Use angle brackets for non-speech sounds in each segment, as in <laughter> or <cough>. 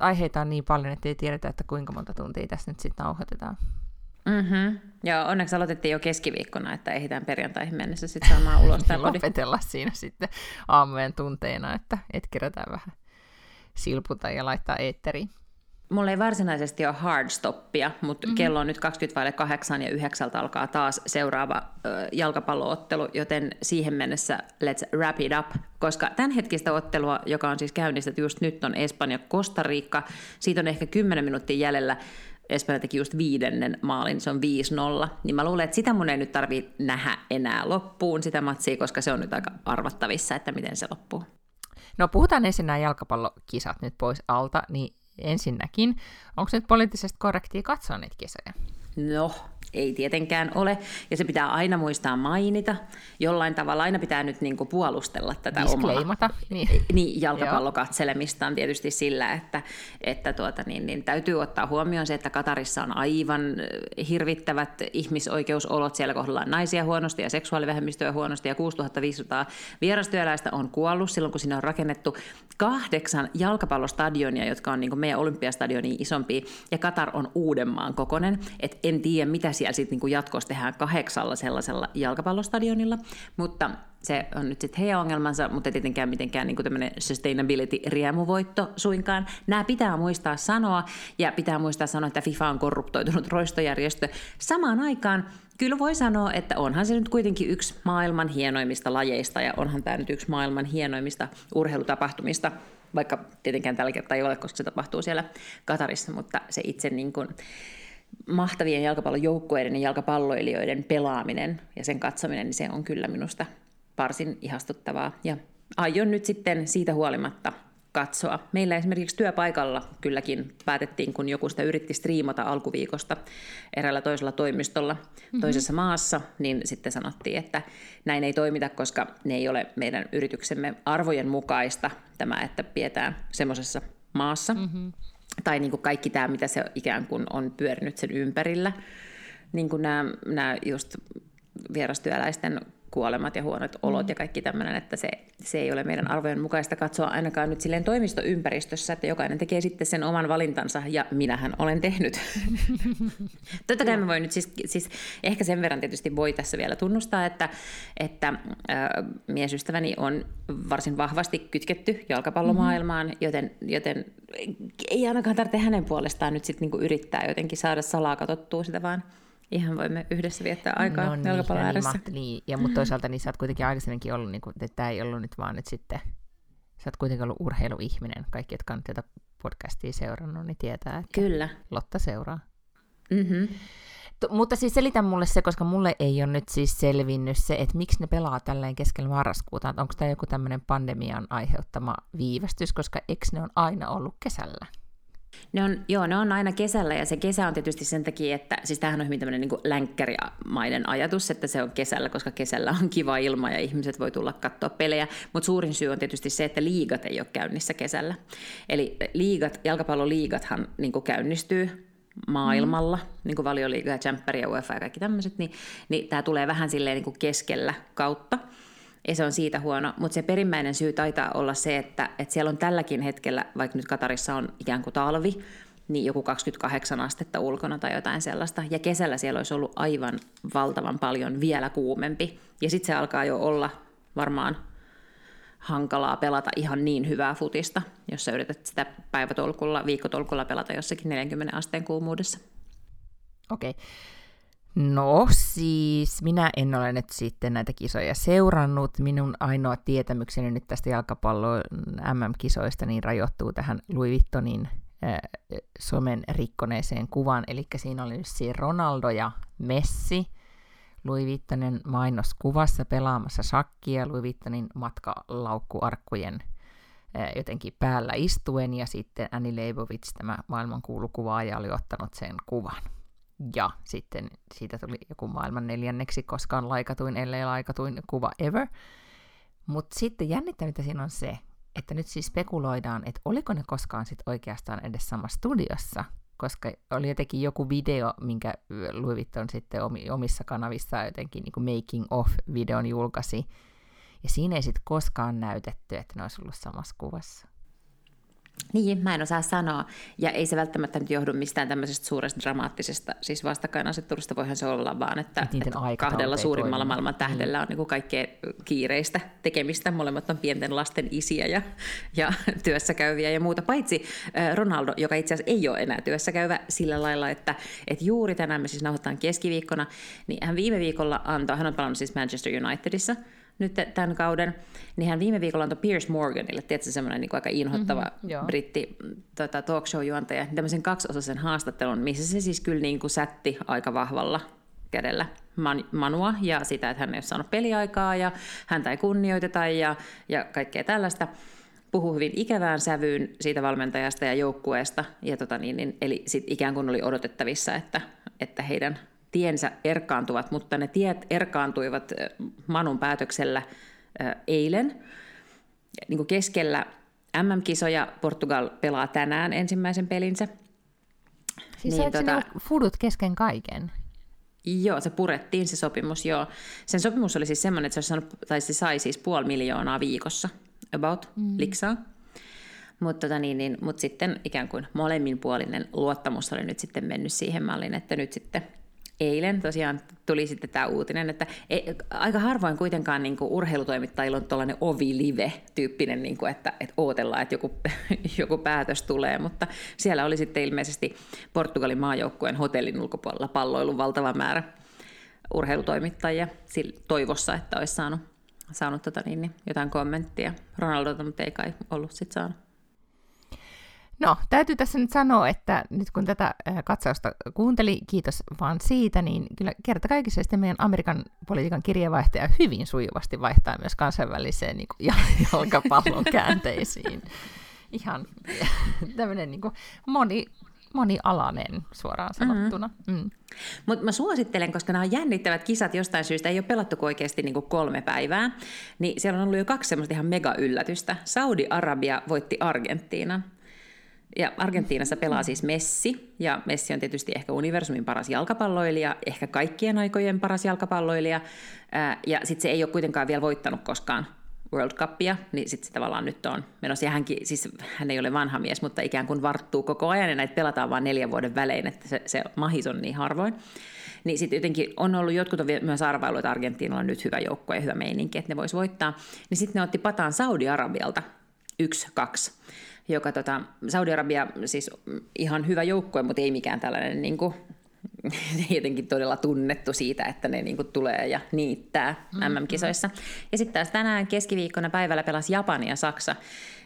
Nyt aiheita on niin paljon, että ei tiedetä, että kuinka monta tuntia tässä nyt sitten nauhoitetaan. Mm-hmm. Ja onneksi aloitettiin jo keskiviikkona, että ehditään perjantaihin mennessä sitten saamaan <laughs> ulos tämä Lopetella siinä sitten aamujen tunteina, että et kerätään vähän silputa ja laittaa eetteriin. Mulla ei varsinaisesti ole hard stoppia, mutta mm-hmm. kello on nyt 28 ja 9 alkaa taas seuraava ö, jalkapalloottelu, joten siihen mennessä let's wrap it up, koska tämänhetkistä ottelua, joka on siis käynnistetty just nyt, on Espanja-Costa Rica. Siitä on ehkä 10 minuuttia jäljellä. Espanja teki just viidennen maalin, se on 5-0, niin mä luulen, että sitä mun ei nyt tarvi nähdä enää loppuun sitä matsia, koska se on nyt aika arvattavissa, että miten se loppuu. No puhutaan ensin nämä jalkapallokisat nyt pois alta, niin ensinnäkin, onko nyt poliittisesti korrektia katsoa niitä kisoja? No, ei tietenkään ole, ja se pitää aina muistaa mainita. Jollain tavalla aina pitää nyt niin kuin puolustella tätä omaa niin. Niin, jalkapallokatselemistaan tietysti sillä, että, että tuota, niin, niin, täytyy ottaa huomioon se, että Katarissa on aivan hirvittävät ihmisoikeusolot. Siellä kohdellaan naisia huonosti ja seksuaalivähemmistöä huonosti, ja 6500 vierastyöläistä on kuollut silloin, kun sinne on rakennettu kahdeksan jalkapallostadionia, jotka on niin kuin meidän olympiastadionia isompi, ja Katar on Uudenmaan kokonen. Et en tiedä, mitä siellä sitten niin jatkossa tehdään kahdeksalla sellaisella jalkapallostadionilla, mutta se on nyt sitten heidän ongelmansa, mutta ei tietenkään mitenkään niin tämmöinen sustainability-riemuvoitto suinkaan. Nämä pitää muistaa sanoa, ja pitää muistaa sanoa, että FIFA on korruptoitunut roistojärjestö. Samaan aikaan kyllä voi sanoa, että onhan se nyt kuitenkin yksi maailman hienoimmista lajeista, ja onhan tämä nyt yksi maailman hienoimmista urheilutapahtumista, vaikka tietenkään tällä kertaa ei ole, koska se tapahtuu siellä Katarissa, mutta se itse niin kuin, mahtavien jalkapallojoukkueiden ja jalkapalloilijoiden pelaaminen ja sen katsominen, niin se on kyllä minusta varsin ihastuttavaa. Ja aion nyt sitten siitä huolimatta katsoa. Meillä esimerkiksi työpaikalla kylläkin päätettiin, kun joku sitä yritti striimata alkuviikosta eräällä toisella toimistolla mm-hmm. toisessa maassa, niin sitten sanottiin, että näin ei toimita, koska ne ei ole meidän yrityksemme arvojen mukaista tämä, että pidetään semmoisessa maassa. Mm-hmm tai niin kuin kaikki tämä, mitä se ikään kuin on pyörinyt sen ympärillä. Niin kuin nämä, nämä just vierastyöläisten kuolemat ja huonot olot mm. ja kaikki tämmöinen, että se, se ei ole meidän arvojen mukaista katsoa ainakaan nyt silleen toimistoympäristössä, että jokainen tekee sitten sen oman valintansa ja minähän olen tehnyt. <laughs> Totta kai mä voin nyt siis, siis, ehkä sen verran tietysti voi tässä vielä tunnustaa, että, että äh, miesystäväni on varsin vahvasti kytketty jalkapallomaailmaan, mm-hmm. joten, joten ei ainakaan tarvitse hänen puolestaan nyt sitten niinku yrittää jotenkin saada salaa katsottua sitä, vaan ihan voimme yhdessä viettää aikaa no niin, jalkapallon ääressä. Niin, niin, ja mutta toisaalta niin sä oot kuitenkin aikaisemminkin ollut, niin kuin, että tämä ei ollut nyt vaan nyt sitten, sä oot kuitenkin ollut urheiluihminen. Kaikki, jotka on tätä podcastia seurannut, niin tietää, että Kyllä. Lotta seuraa. Mm-hmm. T- mutta siis selitä mulle se, koska mulle ei ole nyt siis selvinnyt se, että miksi ne pelaa tälleen keskellä marraskuuta. Onko tämä joku tämmöinen pandemian aiheuttama viivästys, koska eikö ne on aina ollut kesällä? Ne on, joo, ne on aina kesällä ja se kesä on tietysti sen takia, että siis tämähän on hyvin tämmöinen niin länkkärimainen ajatus, että se on kesällä, koska kesällä on kiva ilma ja ihmiset voi tulla katsoa pelejä, mutta suurin syy on tietysti se, että liigat ei ole käynnissä kesällä. Eli liigat, jalkapalloliigathan niin käynnistyy maailmalla, mm. niin kuin valioliiga ja Champions ja UEFA ja kaikki tämmöiset, niin, niin tämä tulee vähän silleen niin kuin keskellä kautta ja se on siitä huono. Mutta se perimmäinen syy taitaa olla se, että, että siellä on tälläkin hetkellä, vaikka nyt Katarissa on ikään kuin talvi, niin joku 28 astetta ulkona tai jotain sellaista. Ja kesällä siellä olisi ollut aivan valtavan paljon vielä kuumempi. Ja sitten se alkaa jo olla varmaan hankalaa pelata ihan niin hyvää futista, jos sä yrität sitä päivätolkulla, viikkotolkulla pelata jossakin 40 asteen kuumuudessa. Okei. Okay. No siis, minä en ole nyt sitten näitä kisoja seurannut. Minun ainoa tietämykseni nyt tästä jalkapallon MM-kisoista niin rajoittuu tähän Louis Vuittonin äh, somen rikkoneeseen kuvan. Eli siinä oli siis Ronaldo ja Messi. Louis Vuittonen mainoskuvassa pelaamassa shakkia Louis Vuittonin matkalaukkuarkkujen jotenkin päällä istuen, ja sitten Annie Leibovitz, tämä maailmankuulu kuvaaja, oli ottanut sen kuvan. Ja sitten siitä tuli joku maailman neljänneksi koskaan laikatuin, ellei laikatuin kuva ever. Mutta sitten jännittävintä siinä on se, että nyt siis spekuloidaan, että oliko ne koskaan sit oikeastaan edes samassa studiossa, koska oli jotenkin joku video, minkä Louis Vuitton sitten omissa kanavissa jotenkin niin making of-videon julkaisi, ja siinä ei sitten koskaan näytetty, että ne olisi ollut samassa kuvassa. Niin, mä en osaa sanoa. Ja ei se välttämättä nyt johdu mistään tämmöisestä suuresta dramaattisesta, siis vastakkainasettelusta voihan se olla vaan, että, että kahdella suurimmalla maailman tähdellä mm. on niin kaikkea kiireistä tekemistä. Molemmat on pienten lasten isiä ja, ja <laughs> työssä käyviä ja muuta. Paitsi Ronaldo, joka itse asiassa ei ole enää työssä käyvä sillä lailla, että, että juuri tänään me siis nauhoitetaan keskiviikkona, niin hän viime viikolla antoi, hän on palannut siis Manchester Unitedissa – nyt tämän kauden, niin hän viime viikolla antoi Piers Morganille, tiedätkö semmoinen niin aika inhottava mm-hmm, britti tota, talk show-juontaja, tämmöisen kaksiosaisen haastattelun, missä se siis kyllä niin kuin sätti aika vahvalla kädellä man, Manua ja sitä, että hän ei ole saanut peliaikaa ja häntä ei kunnioiteta ja, ja kaikkea tällaista puhuu hyvin ikävään sävyyn siitä valmentajasta ja joukkueesta. Ja tota niin, niin, eli sit ikään kuin oli odotettavissa, että, että heidän tiensä erkaantuvat, mutta ne tiet erkaantuivat Manun päätöksellä eilen. Niin keskellä MM-kisoja Portugal pelaa tänään ensimmäisen pelinsä. Siis niin, tota, fudut kesken kaiken? Joo, se purettiin se sopimus, joo. Sen sopimus oli siis semmoinen, että se, saanut, tai se sai siis puoli miljoonaa viikossa about mm. liksaa. Mutta tota niin, niin, mut sitten ikään kuin molemminpuolinen luottamus oli nyt sitten mennyt siihen malliin, että nyt sitten – eilen tosiaan tuli sitten tämä uutinen, että ei, aika harvoin kuitenkaan niin kuin urheilutoimittajilla on tuollainen ovi-live-tyyppinen, niin kuin, että, että odotellaan, että joku, <laughs> joku päätös tulee, mutta siellä oli sitten ilmeisesti Portugalin maajoukkueen hotellin ulkopuolella palloilun valtava määrä urheilutoimittajia toivossa, että olisi saanut, saanut tota niin, niin, jotain kommenttia. Ronaldolta, mutta ei kai ollut sitten saanut. No, täytyy tässä nyt sanoa, että nyt kun tätä katsausta kuunteli, kiitos vaan siitä, niin kyllä kerta kaikissa meidän Amerikan politiikan kirjeenvaihtaja hyvin sujuvasti vaihtaa myös kansainväliseen niin kuin, <laughs> jalkapallon käänteisiin. Ihan tämmöinen niin kuin, moni, monialainen suoraan sanottuna. Mm-hmm. Mm. Mutta mä suosittelen, koska nämä on jännittävät kisat jostain syystä, ei ole pelattu oikeasti niin kolme päivää, niin siellä on ollut jo kaksi semmoista ihan mega yllätystä. Saudi-Arabia voitti Argentiinan. Ja Argentiinassa pelaa siis Messi, ja Messi on tietysti ehkä universumin paras jalkapalloilija, ehkä kaikkien aikojen paras jalkapalloilija, ja sitten se ei ole kuitenkaan vielä voittanut koskaan World Cupia, niin sitten se tavallaan nyt on menossa, ja hänkin, siis hän ei ole vanha mies, mutta ikään kuin varttuu koko ajan, ja näitä pelataan vain neljän vuoden välein, että se, se mahis on niin harvoin. Niin sitten jotenkin on ollut, jotkut on myös arvailu, että Argentiinalla on nyt hyvä joukko ja hyvä meininki, että ne vois voittaa, niin sitten ne otti pataan Saudi-Arabialta yksi, kaksi joka tota, Saudi-Arabia siis ihan hyvä joukkue, mutta ei mikään tällainen <laughs> niin kuin, jotenkin todella tunnettu siitä, että ne niin kuin, tulee ja niittää mm-hmm. MM-kisoissa. Ja sitten taas tänään keskiviikkona päivällä pelasi Japani ja Saksa,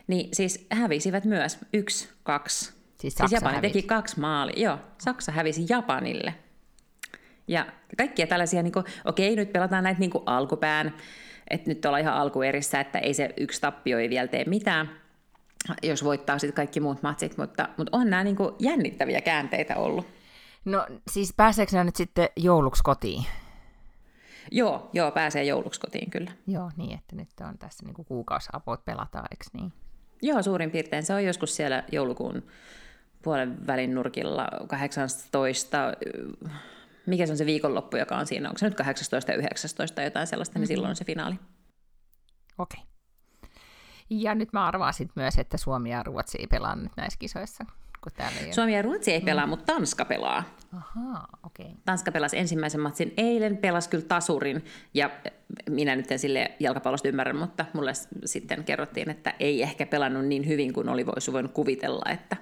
niin siis hävisivät myös yksi, kaksi. Siis, siis Japani hävisi. teki kaksi maalia. Joo, Saksa hävisi Japanille. Ja kaikkia tällaisia, niin kuin, okei, nyt pelataan näitä niin kuin alkupään, että nyt ollaan ihan alkuerissä, että ei se yksi tappio ei vielä tee mitään, jos voittaa sitten kaikki muut matsit, mutta, mutta on nämä niin jännittäviä käänteitä ollut. No siis pääseekö nyt sitten jouluksi kotiin? Joo, joo, pääsee jouluksi kotiin kyllä. Joo, niin että nyt on tässä niin kuukausapot pelataan, eikö niin? Joo, suurin piirtein. Se on joskus siellä joulukuun puolen välin nurkilla 18, mikä se on se viikonloppu, joka on siinä, onko se nyt 18 ja 19 tai jotain sellaista, mm-hmm. niin silloin on se finaali. Okei. Okay. Ja nyt mä arvasin myös, että Suomi ja Ruotsi ei pelaa nyt näissä kisoissa. Kun täällä ei Suomi ja Ruotsi ei pelaa, mm. mutta Tanska pelaa. Ahaa, okei. Okay. Tanska pelasi ensimmäisen matsin eilen, pelasi kyllä tasurin, ja minä nyt en sille jalkapallosta ymmärrä, mutta mulle sitten kerrottiin, että ei ehkä pelannut niin hyvin kuin oli voisi voinut kuvitella, että,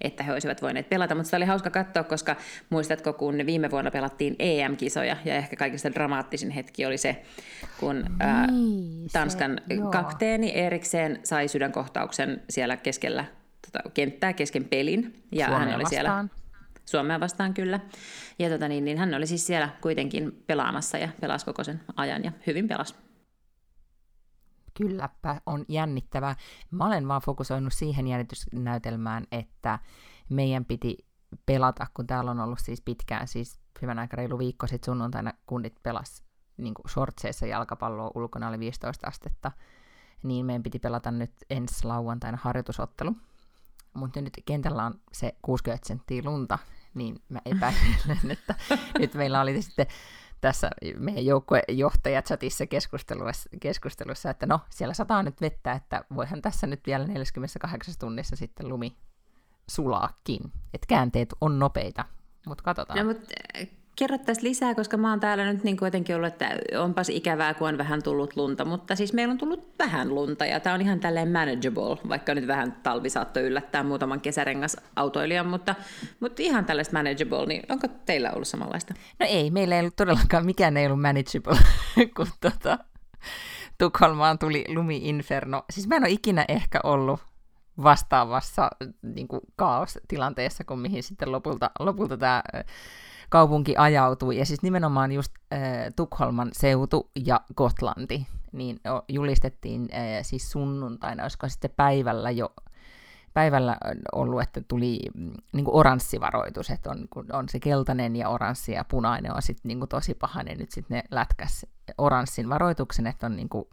että he olisivat voineet pelata. Mutta sitä oli hauska katsoa, koska muistatko, kun viime vuonna pelattiin EM-kisoja, ja ehkä kaikista dramaattisin hetki oli se, kun niin, ää, Tanskan se, kapteeni Erikseen sai sydänkohtauksen siellä keskellä tota, kenttää kesken pelin. Ja Suomea hän oli vastaan. siellä Suomea vastaan kyllä. Ja tota, niin, niin hän oli siis siellä kuitenkin pelaamassa ja pelasi koko sen ajan ja hyvin pelasi. Kylläpä, on jännittävää. Mä olen vaan fokusoinut siihen jännitysnäytelmään, että meidän piti pelata, kun täällä on ollut siis pitkään, siis hyvän aika reilu viikko sitten sunnuntaina kunnit pelas niin shortseissa jalkapalloa ulkona oli 15 astetta, niin meidän piti pelata nyt ensi lauantaina harjoitusottelu. Mutta nyt kentällä on se 60 senttiä lunta, niin mä epäilen, <laughs> että nyt meillä oli sitten tässä meidän joukkuejohtaja chatissa keskustelussa, keskustelussa, että no, siellä sataa nyt vettä, että voihan tässä nyt vielä 48 tunnissa sitten lumi sulaakin. Että käänteet on nopeita, mutta katsotaan. No, mutta Kerro tästä lisää, koska mä oon täällä nyt niin kuitenkin ollut, että onpas ikävää, kun on vähän tullut lunta, mutta siis meillä on tullut vähän lunta ja tämä on ihan tälleen manageable, vaikka nyt vähän talvi saattoi yllättää muutaman kesärengas autoilijan, mutta, mutta ihan tällaista manageable, niin onko teillä ollut samanlaista? No ei, meillä ei ollut todellakaan, mikään ei ollut manageable, <laughs> kun tota, Tukholmaan tuli lumi-inferno. Siis mä en ole ikinä ehkä ollut vastaavassa niin kuin kaos-tilanteessa, kuin mihin sitten lopulta, lopulta tämä kaupunki ajautui, ja siis nimenomaan just äh, Tukholman seutu ja Gotlanti, niin julistettiin äh, siis sunnuntaina, olisiko sitten päivällä jo päivällä ollut, että tuli mm, niin kuin oranssivaroitus, että on, on se keltainen ja oranssi ja punainen on sitten niin tosi pahainen, nyt sitten ne lätkäs oranssin varoituksen, että on niin kuin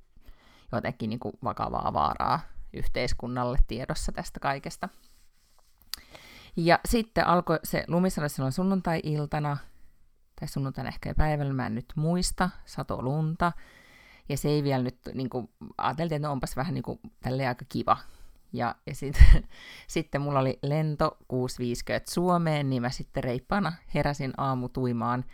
jotenkin niin kuin vakavaa vaaraa yhteiskunnalle tiedossa tästä kaikesta. Ja sitten alkoi se lumisade silloin sunnuntai-iltana, tai sunnuntaina ehkä päivällä, mä en nyt muista, sato lunta. Ja se ei vielä nyt, niin kuin, ajateltiin, että no onpas vähän niin kuin, aika kiva. Ja, ja sitten <laughs> sitten mulla oli lento 6.50 Suomeen, niin mä sitten reippaana heräsin aamutuimaan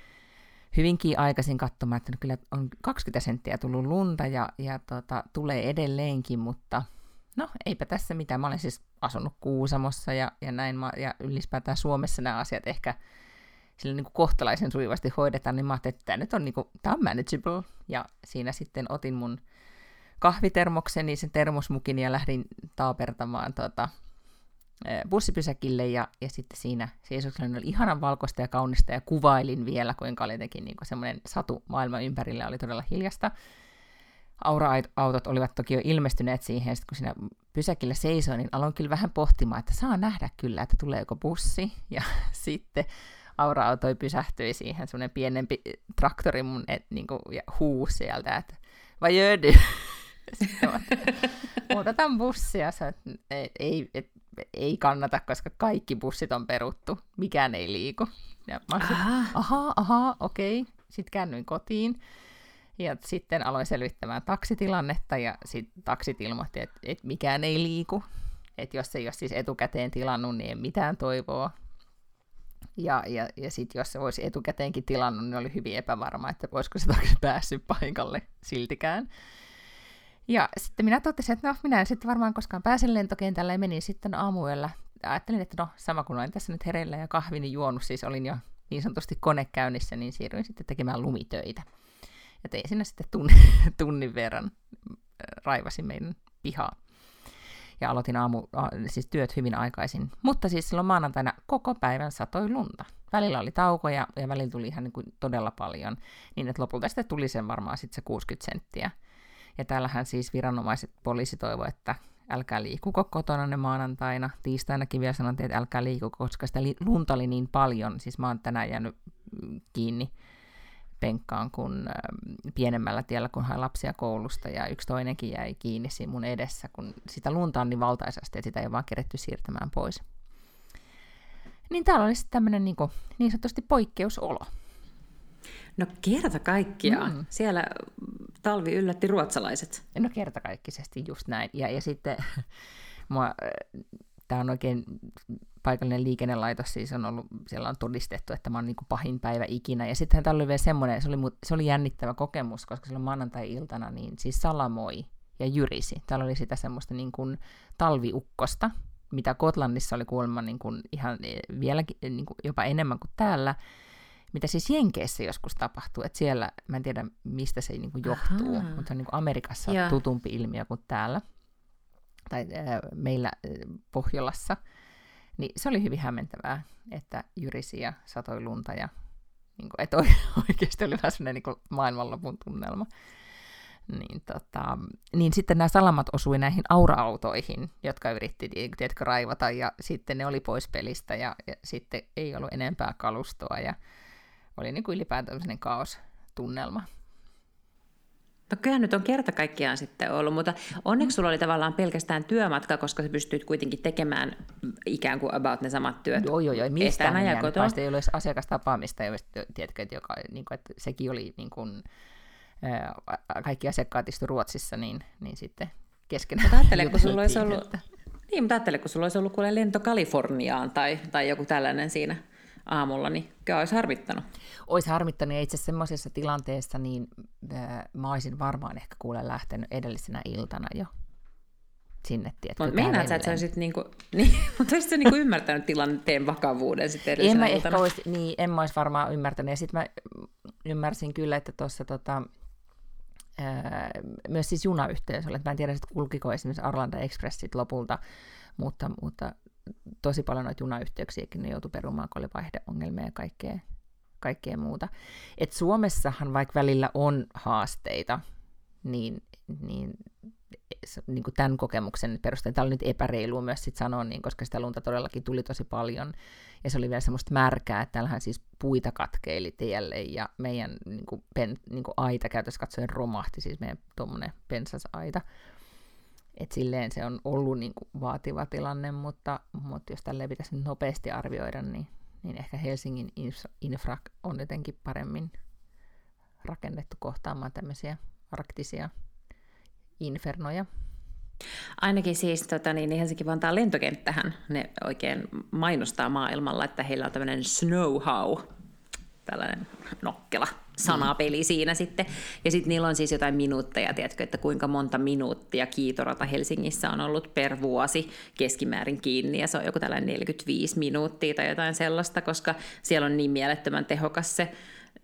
hyvinkin aikaisin katsomaan, että kyllä on 20 senttiä tullut lunta ja, ja tota, tulee edelleenkin, mutta no eipä tässä mitään. Mä olen siis asunut Kuusamossa ja, ja näin, ja ylipäätään Suomessa nämä asiat ehkä sillä niin kuin kohtalaisen sujuvasti hoidetaan, niin mä ajattelin, että tämä nyt on, niin kuin, tämä on manageable. Ja siinä sitten otin mun kahvitermokseni, sen termosmukin ja lähdin taapertamaan tuota, bussipysäkille ja, ja sitten siinä seisoksellani oli ihanan valkoista ja kaunista ja kuvailin vielä, kuinka oli jotenkin niin semmoinen satu maailman ympärillä oli todella hiljasta aura-autot olivat toki jo ilmestyneet siihen, ja kun siinä pysäkillä seisoin, niin aloin kyllä vähän pohtimaan, että saa nähdä kyllä, että tuleeko bussi, ja <laughs> sitten aura-auto pysähtyi siihen, semmoinen pienempi traktori mun et, niin kuin, ja huusi sieltä, että vai jödy? <laughs> Sitten odotan bussia, että ei, ei, et, ei kannata, koska kaikki bussit on peruttu, mikään ei liiku. Ja mä olisin, aha, aha, okei. Sitten käännyin kotiin ja sitten aloin selvittämään taksitilannetta ja sitten taksit ilmoitti, että, että mikään ei liiku. Että jos ei ole siis etukäteen tilannut, niin ei mitään toivoa. Ja, ja, ja sitten jos se olisi etukäteenkin tilannut, niin oli hyvin epävarma, että voisiko se taksi päässyt paikalle siltikään. Ja sitten minä totesin, että no minä en sitten varmaan koskaan pääsen lentokentälle ja menin sitten aamuella. Ajattelin, että no sama kuin olen tässä nyt hereillä ja kahvini juonut, siis olin jo niin sanotusti kone käynnissä, niin siirryin sitten tekemään lumitöitä. Ja tein sinne sitten tunnin, <laughs> tunnin verran, äh, raivasin meidän pihaa. Ja aloitin aamu, siis työt hyvin aikaisin. Mutta siis silloin maanantaina koko päivän satoi lunta. Välillä oli taukoja ja välillä tuli ihan niin kuin todella paljon. Niin että lopulta sitten tuli sen varmaan sitten se 60 senttiä. Ja täällähän siis viranomaiset, poliisi toivoi, että älkää liikuko kotona ne maanantaina. Tiistainakin vielä sanottiin, että älkää liikuko, koska sitä lunta oli niin paljon. Siis mä oon tänään jäänyt mm, kiinni penkkaan kun ähm, pienemmällä tiellä, kun hain lapsia koulusta, ja yksi toinenkin jäi kiinni siinä mun edessä, kun sitä lunta on niin valtaisasti, että sitä ei vaan keretty siirtämään pois. Niin täällä oli sitten tämmöinen niin, niin sanotusti poikkeusolo. No kerta kaikkiaan. Mm. Siellä talvi yllätti ruotsalaiset. No kerta kaikkisesti just näin. Ja, ja sitten <laughs> mua, äh, tämä on oikein paikallinen liikennelaitos siis on ollut, siellä on todistettu, että mä oon niin pahin päivä ikinä. Ja sitten täällä oli vielä semmoinen, se oli, se oli jännittävä kokemus, koska silloin maanantai-iltana niin siis salamoi ja jyrisi. Täällä oli sitä semmoista niin kuin talviukkosta, mitä Kotlannissa oli kuulemma niin kuin ihan e, vieläkin niin kuin jopa enemmän kuin täällä, mitä siis Jenkeissä joskus tapahtuu, että siellä, mä en tiedä mistä se niin kuin johtuu, Aha. mutta niin kuin Amerikassa on tutumpi ilmiö kuin täällä, tai äh, meillä äh, Pohjolassa. Niin se oli hyvin hämmentävää, että jyrisi ja satoi lunta ja niin kuin, että <laughs> oikeasti oli vähän sellainen niin maailmanlopun tunnelma. niin, tota, niin sitten nämä salamat osui näihin aura-autoihin, jotka yritti tiedätkö, raivata, ja sitten ne oli pois pelistä, ja, ja sitten ei ollut enempää kalustoa, ja oli niin kuin ylipäätään kaos-tunnelma. No kyllä nyt on kerta kaikkiaan sitten ollut, mutta onneksi sulla oli tavallaan pelkästään työmatka, koska sä pystyt kuitenkin tekemään ikään kuin about ne samat työt. Joo, joo, joo. Mistään ei jäänyt, ei ole asiakastapaamista, tiedätkö, joka, niin kuin, että sekin oli niin kuin, kaikki asiakkaat istu Ruotsissa, niin, niin sitten keskenään. Mutta ajattele, kun sulla olisi ollut, että... niin, mutta ajattele, kun sulla olisi ollut kuule lento Kaliforniaan tai, tai joku tällainen siinä aamulla, niin kyllä olisi harmittanut. Olisi harmittanut, ja itse asiassa semmoisessa tilanteessa, niin äh, mä olisin varmaan ehkä kuule lähtenyt edellisenä iltana jo sinne, tiedätkö, Mutta meinaat sä, että sä olisit niinku, <laughs> niin, mutta olisit sä niinku ymmärtänyt tilanteen vakavuuden sitten edellisenä en iltana? Ehkä olisi, niin, en mä olisi varmaan ymmärtänyt, ja sitten mä ymmärsin kyllä, että tuossa tota, myös siis junayhteys oli. Mä en tiedä, että kulkiko esimerkiksi Arlanda Expressit lopulta, mutta, mutta tosi paljon noita junayhteyksiäkin ne joutui perumaan, kun oli vaihdeongelmia ja kaikkea, kaikkea muuta. Et Suomessahan vaikka välillä on haasteita, niin, niin, niin kuin tämän kokemuksen perusteella, tämä oli nyt epäreilua myös sit sanoa, niin, koska sitä lunta todellakin tuli tosi paljon, ja se oli vielä semmoista märkää, että täällähän siis puita katkeili tielle, ja meidän niin kuin, pen, niin kuin aita käytössä katsoen romahti, siis meidän tuommoinen pensasaita. Et silleen se on ollut niin kuin, vaativa tilanne, mutta, mutta jos tälle pitäisi nyt nopeasti arvioida, niin, niin ehkä Helsingin infra on jotenkin paremmin rakennettu kohtaamaan tämmöisiä arktisia infernoja. Ainakin siis tota, niin, niin Helsinki-Vantaan lentokenttähän ne oikein mainostaa maailmalla, että heillä on tämmöinen snow-how, tällainen nokkela sanapeli mm. siinä sitten. Ja sitten niillä on siis jotain minuutteja, tiedätkö, että kuinka monta minuuttia kiitorata Helsingissä on ollut per vuosi keskimäärin kiinni, ja se on joku tällainen 45 minuuttia tai jotain sellaista, koska siellä on niin mielettömän tehokas se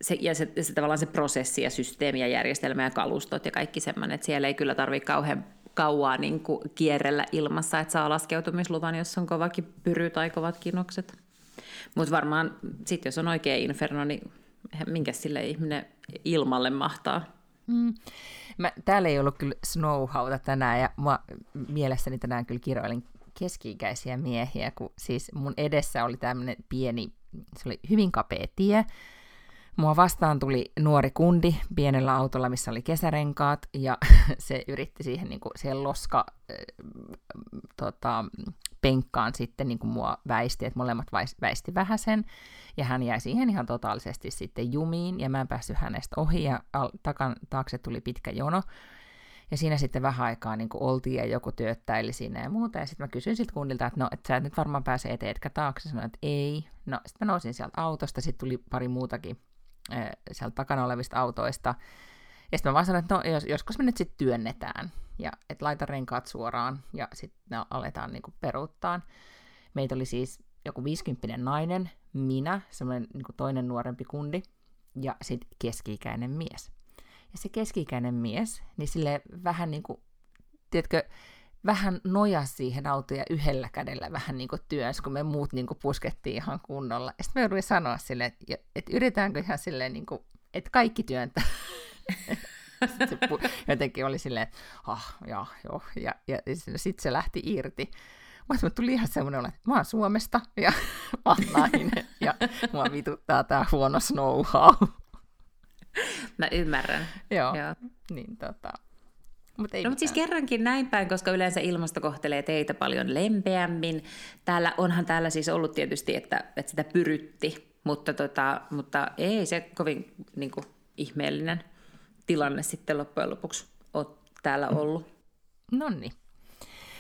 se, ja se, se, tavallaan se prosessi ja systeemi ja järjestelmä ja kalustot ja kaikki semmoinen, että siellä ei kyllä tarvitse kauhean kauaa niin kuin kierrellä ilmassa, että saa laskeutumisluvan, jos on kovakin pyry tai kovat kinokset. Mutta varmaan sitten, jos on oikea inferno, niin minkä sille ihminen ilmalle mahtaa? Mm. Mä, täällä ei ollut kyllä snowhauta tänään, ja mä mielessäni tänään kyllä kiroilin keski-ikäisiä miehiä, kun siis mun edessä oli tämmöinen pieni, se oli hyvin kapea tie, Mua vastaan tuli nuori kundi pienellä autolla, missä oli kesärenkaat, ja <laughs> se yritti siihen, niin kuin, siihen loska äh, tota, penkkaan sitten niin kuin mua väisti, että molemmat väisti vähän sen, ja hän jäi siihen ihan totaalisesti sitten jumiin, ja mä en päässyt hänestä ohi, ja takan, taakse tuli pitkä jono, ja siinä sitten vähän aikaa niin kuin oltiin ja joku työttäili siinä ja muuta. Ja sitten mä kysyin siltä kundilta, että no, että sä et nyt varmaan pääse eteen, etkä taakse. Sanoin, että ei. No, sitten mä nousin sieltä autosta, sitten tuli pari muutakin sieltä takana olevista autoista. Ja sitten mä vaan sanoin, että no, jos, joskus me nyt sitten työnnetään, ja että laita renkaat suoraan, ja sitten aletaan niinku peruuttaa. Meitä oli siis joku 50 nainen, minä, semmoinen niinku toinen nuorempi kundi, ja sitten keski-ikäinen mies. Ja se keski-ikäinen mies, niin sille vähän niin kuin, tiedätkö, vähän nojas siihen autoon ja yhdellä kädellä vähän niin kuin työns, kun me muut niin kuin puskettiin ihan kunnolla. Ja sitten me jouduin sanoa sille, että, että yritetäänkö ihan silleen, niin kuin, että kaikki työntää. <laughs> se jotenkin oli silleen, että ah, ja, joo, ja, ja, ja sitten se lähti irti. Mutta tuli ihan semmoinen että mä oon Suomesta ja <laughs> mä oon nainen ja mua vituttaa tää huono know-how. Mä ymmärrän. Joo, Joo. niin tota, Mut ei no, mutta siis kerrankin näin päin, koska yleensä ilmasto kohtelee teitä paljon lempeämmin. Täällä onhan täällä siis ollut tietysti, että, että sitä pyrytti, mutta, tota, mutta ei se kovin niin kuin, ihmeellinen tilanne sitten loppujen lopuksi ole täällä ollut. No niin.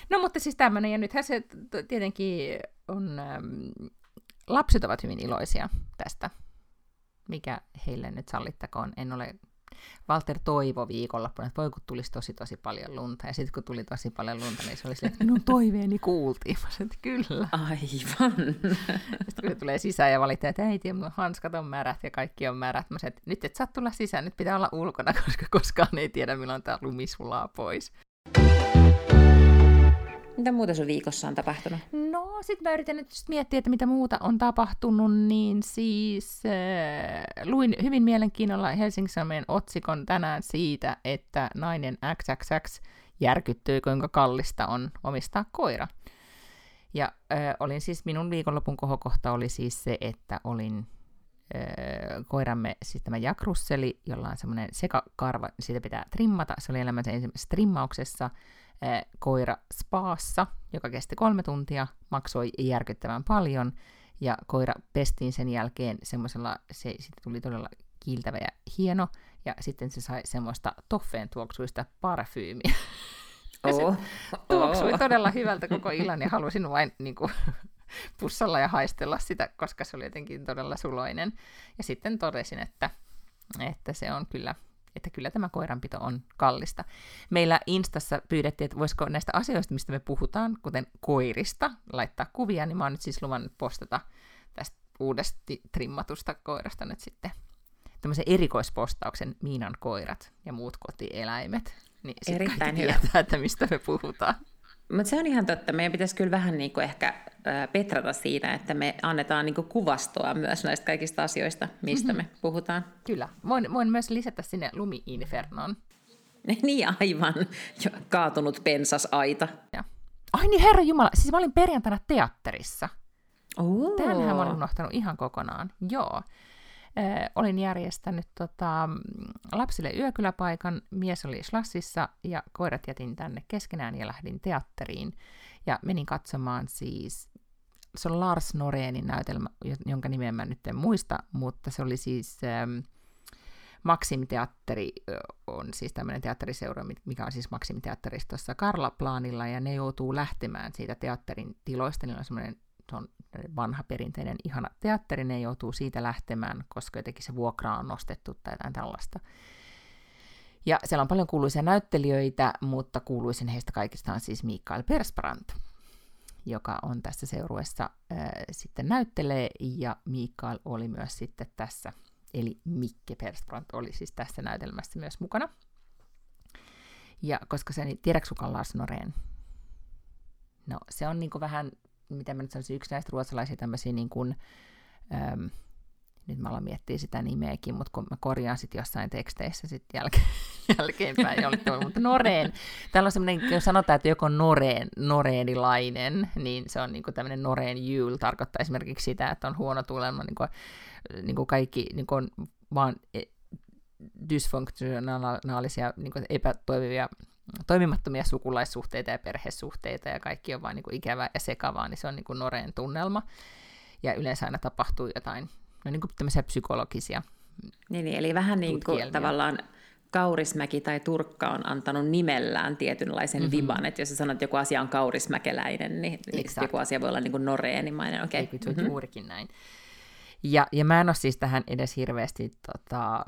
No mutta siis tämmöinen, ja nythän se tietenkin on, ähm, lapset ovat hyvin iloisia tästä, mikä heille nyt sallittakoon. En ole Walter toivo viikonloppuna, että voi kun tulisi tosi tosi paljon lunta. Ja sitten kun tuli tosi paljon lunta, niin se oli silleen, että minun toiveeni kuultiin. Mä sanoin, että kyllä. Aivan. Sitten kun tulee sisään ja valittaa, että äiti, mun hanskat on märät ja kaikki on märät. Mä sanoin, että nyt et saa tulla sisään, nyt pitää olla ulkona, koska koskaan ei tiedä, milloin tämä lumi sulaa pois. Mitä muuta sun viikossa on tapahtunut? No, sitten mä yritän nyt miettiä, että mitä muuta on tapahtunut, niin siis äh, luin hyvin mielenkiinnolla Helsingin Sanomien otsikon tänään siitä, että nainen XXX järkyttyy, kuinka kallista on omistaa koira. Ja äh, olin siis, minun viikonlopun kohokohta oli siis se, että olin äh, koiramme, siis tämä Jakrusseli, jolla on semmoinen sekakarva, siitä pitää trimmata. Se oli elämänsä ensimmäisessä trimmauksessa äh, koira spaassa, joka kesti kolme tuntia, maksoi järkyttävän paljon, ja koira pestiin sen jälkeen semmoisella, se sitten tuli todella kiiltävä ja hieno, ja sitten se sai semmoista toffeen tuoksuista parfyymiä. <laughs> Oh. tuoksui todella hyvältä koko illan ja halusin vain niin kuin, <laughs> pussalla ja haistella sitä, koska se oli jotenkin todella suloinen. Ja sitten totesin, että, että se on kyllä että kyllä tämä koiranpito on kallista. Meillä Instassa pyydettiin, että voisiko näistä asioista, mistä me puhutaan, kuten koirista, laittaa kuvia, niin mä oon nyt siis luvannut postata tästä uudesti trimmatusta koirasta nyt sitten tämmöisen erikoispostauksen Miinan koirat ja muut kotieläimet. Niin Erittäin hyvä. Tietää, että mistä me puhutaan. Mutta se on ihan totta. Meidän pitäisi kyllä vähän niin kuin ehkä petrata siinä, että me annetaan niin kuin kuvastoa myös näistä kaikista asioista, mistä mm-hmm. me puhutaan. Kyllä. Voin, voin myös lisätä sinne lumi-infernon. <laughs> niin aivan. Kaatunut pensasaita. Ja. Ai niin, herra Jumala. Siis mä olin perjantaina teatterissa. Tämänhän mä olin unohtanut ihan kokonaan. Joo olin järjestänyt tota, lapsille yökyläpaikan, mies oli Schlassissa ja koirat jätin tänne keskenään ja lähdin teatteriin. Ja menin katsomaan siis, se on Lars Norenin näytelmä, jonka nimeä mä nyt en muista, mutta se oli siis... Ähm, Maxim Teatteri on siis tämmöinen teatteriseura, mikä on siis tuossa Karlaplaanilla, ja ne joutuu lähtemään siitä teatterin tiloista. Niillä on semmoinen se on vanha perinteinen ihana teatteri, ne joutuu siitä lähtemään, koska jotenkin se vuokra on nostettu tai jotain tällaista. Ja siellä on paljon kuuluisia näyttelijöitä, mutta kuuluisin heistä kaikista on siis Mikael Persbrandt, joka on tässä seurueessa äh, sitten näyttelee, ja Mikael oli myös sitten tässä, eli Mikke Persbrandt oli siis tässä näytelmässä myös mukana. Ja koska se, niin tiedätkö Lars Noreen? No, se on niin vähän miten mä nyt sanoisin, yksi näistä ruotsalaisia tämmöisiä niin kuin, äm, nyt mä aloin miettiä sitä nimeäkin, mutta kun mä korjaan sitten jossain teksteissä sitten jälkeen, <laughs> jälkeenpäin, jollekin, mutta Noreen, täällä on semmoinen, jos sanotaan, että joku on Noreen, Noreenilainen, niin se on niinku tämmöinen Noreen Jyl, tarkoittaa esimerkiksi sitä, että on huono tulema, niin kuin, niin kuin kaikki niin kuin vaan e, dysfunktionaalisia, niin kuin toimimattomia sukulaissuhteita ja perhesuhteita ja kaikki on vain niin kuin ikävää ja sekavaa, niin se on niin kuin noreen tunnelma. Ja yleensä aina tapahtuu jotain, no niin kuin tämmöisiä psykologisia Niin, niin eli vähän niin kuin tavallaan Kaurismäki tai Turkka on antanut nimellään tietynlaisen mm-hmm. viban, että jos sä sanot, että joku asia on kaurismäkeläinen, niin exact. joku asia voi olla niin kuin noreenimainen. Okay. On mm-hmm. juurikin näin. Ja, ja mä en ole siis tähän edes hirveästi tota,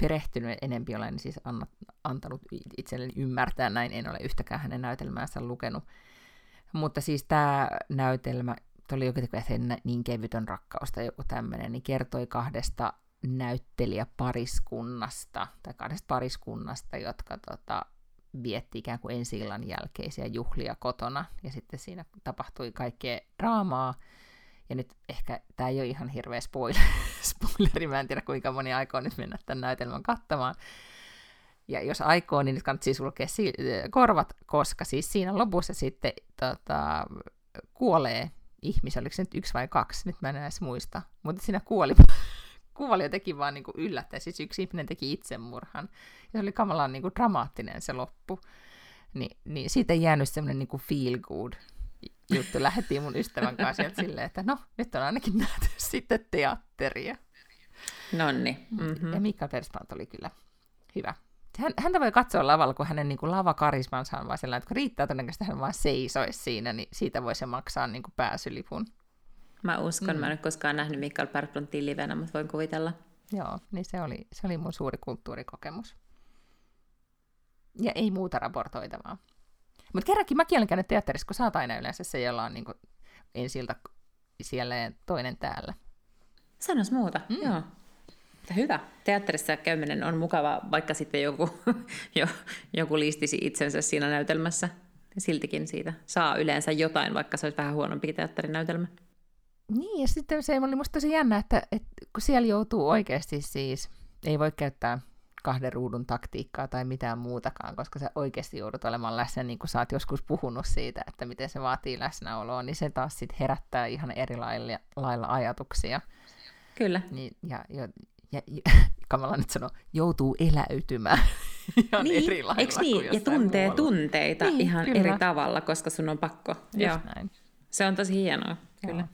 perehtynyt, enempi olen siis annat, antanut itselleni ymmärtää, näin. En ole yhtäkään hänen näytelmäänsä lukenut. Mutta siis tämä näytelmä, oli joku niin kevytön rakkaus tai joku tämmöinen, niin kertoi kahdesta näyttelijäpariskunnasta, tai kahdesta pariskunnasta, jotka tota, vietti ikään kuin ensi jälkeisiä juhlia kotona, ja sitten siinä tapahtui kaikkea draamaa, ja nyt ehkä tämä ei ole ihan hirveä spoiler, <laughs> spoileri, mä en tiedä kuinka moni aikoo nyt mennä tämän näytelmän kattamaan. Ja jos aikoo, niin nyt kannattaa sulkea si- korvat, koska siis siinä lopussa sitten tota, kuolee ihmisiä, oliko se nyt yksi vai kaksi, nyt mä en edes muista, mutta siinä kuoli, <laughs> kuoli jotenkin vaan niin yllättäen, siis yksi ihminen teki itsemurhan, ja se oli kamalaan niin dramaattinen se loppu, Ni, niin siitä ei jäänyt semmoinen niin feel good juttu lähettiin mun ystävän kanssa sieltä silleen, että no, nyt on ainakin nähty <laughs> sitten teatteria. Nonni. Mm-hmm. Ja Mika Persbrandt oli kyllä hyvä. Hän, häntä voi katsoa lavalla, kun hänen niin kuin lavakarismansa on vaan sellainen, että kun riittää todennäköisesti hän vaan seisoisi siinä, niin siitä voi se maksaa niin kuin pääsylipun. Mä uskon, mm. mä en ole koskaan nähnyt Mikael Persbrandtin livenä, mutta voin kuvitella. Joo, niin se oli, se oli mun suuri kulttuurikokemus. Ja ei muuta raportoitavaa. Mutta kerrankin mäkin olen käynyt teatterissa, kun sä oot aina yleensä se, jolla on niin ensi siellä ja toinen täällä. Sanois muuta, mm. joo. Hyvä. Teatterissa käyminen on mukava, vaikka sitten joku, <laughs> jo, joku listisi itsensä siinä näytelmässä. siltikin siitä saa yleensä jotain, vaikka se olisi vähän huonompi teatterinäytelmä. Niin, ja sitten se oli musta tosi jännä, että, että kun siellä joutuu oikeasti siis, ei voi käyttää kahden ruudun taktiikkaa tai mitään muutakaan, koska sä oikeasti joudut olemaan läsnä, niin kuin sä oot joskus puhunut siitä, että miten se vaatii läsnäoloa, niin se taas sit herättää ihan eri lailla, lailla ajatuksia. Kyllä. Niin, ja, ja, ja, ja <laughs> kamala nyt sanoo, joutuu eläytymään <laughs> ihan niin, eri lailla Eikö niin? Ja tuntee muualla. tunteita niin, ihan kyllä. eri tavalla, koska sun on pakko. Just Joo. näin. Se on tosi hienoa, kyllä. Joo.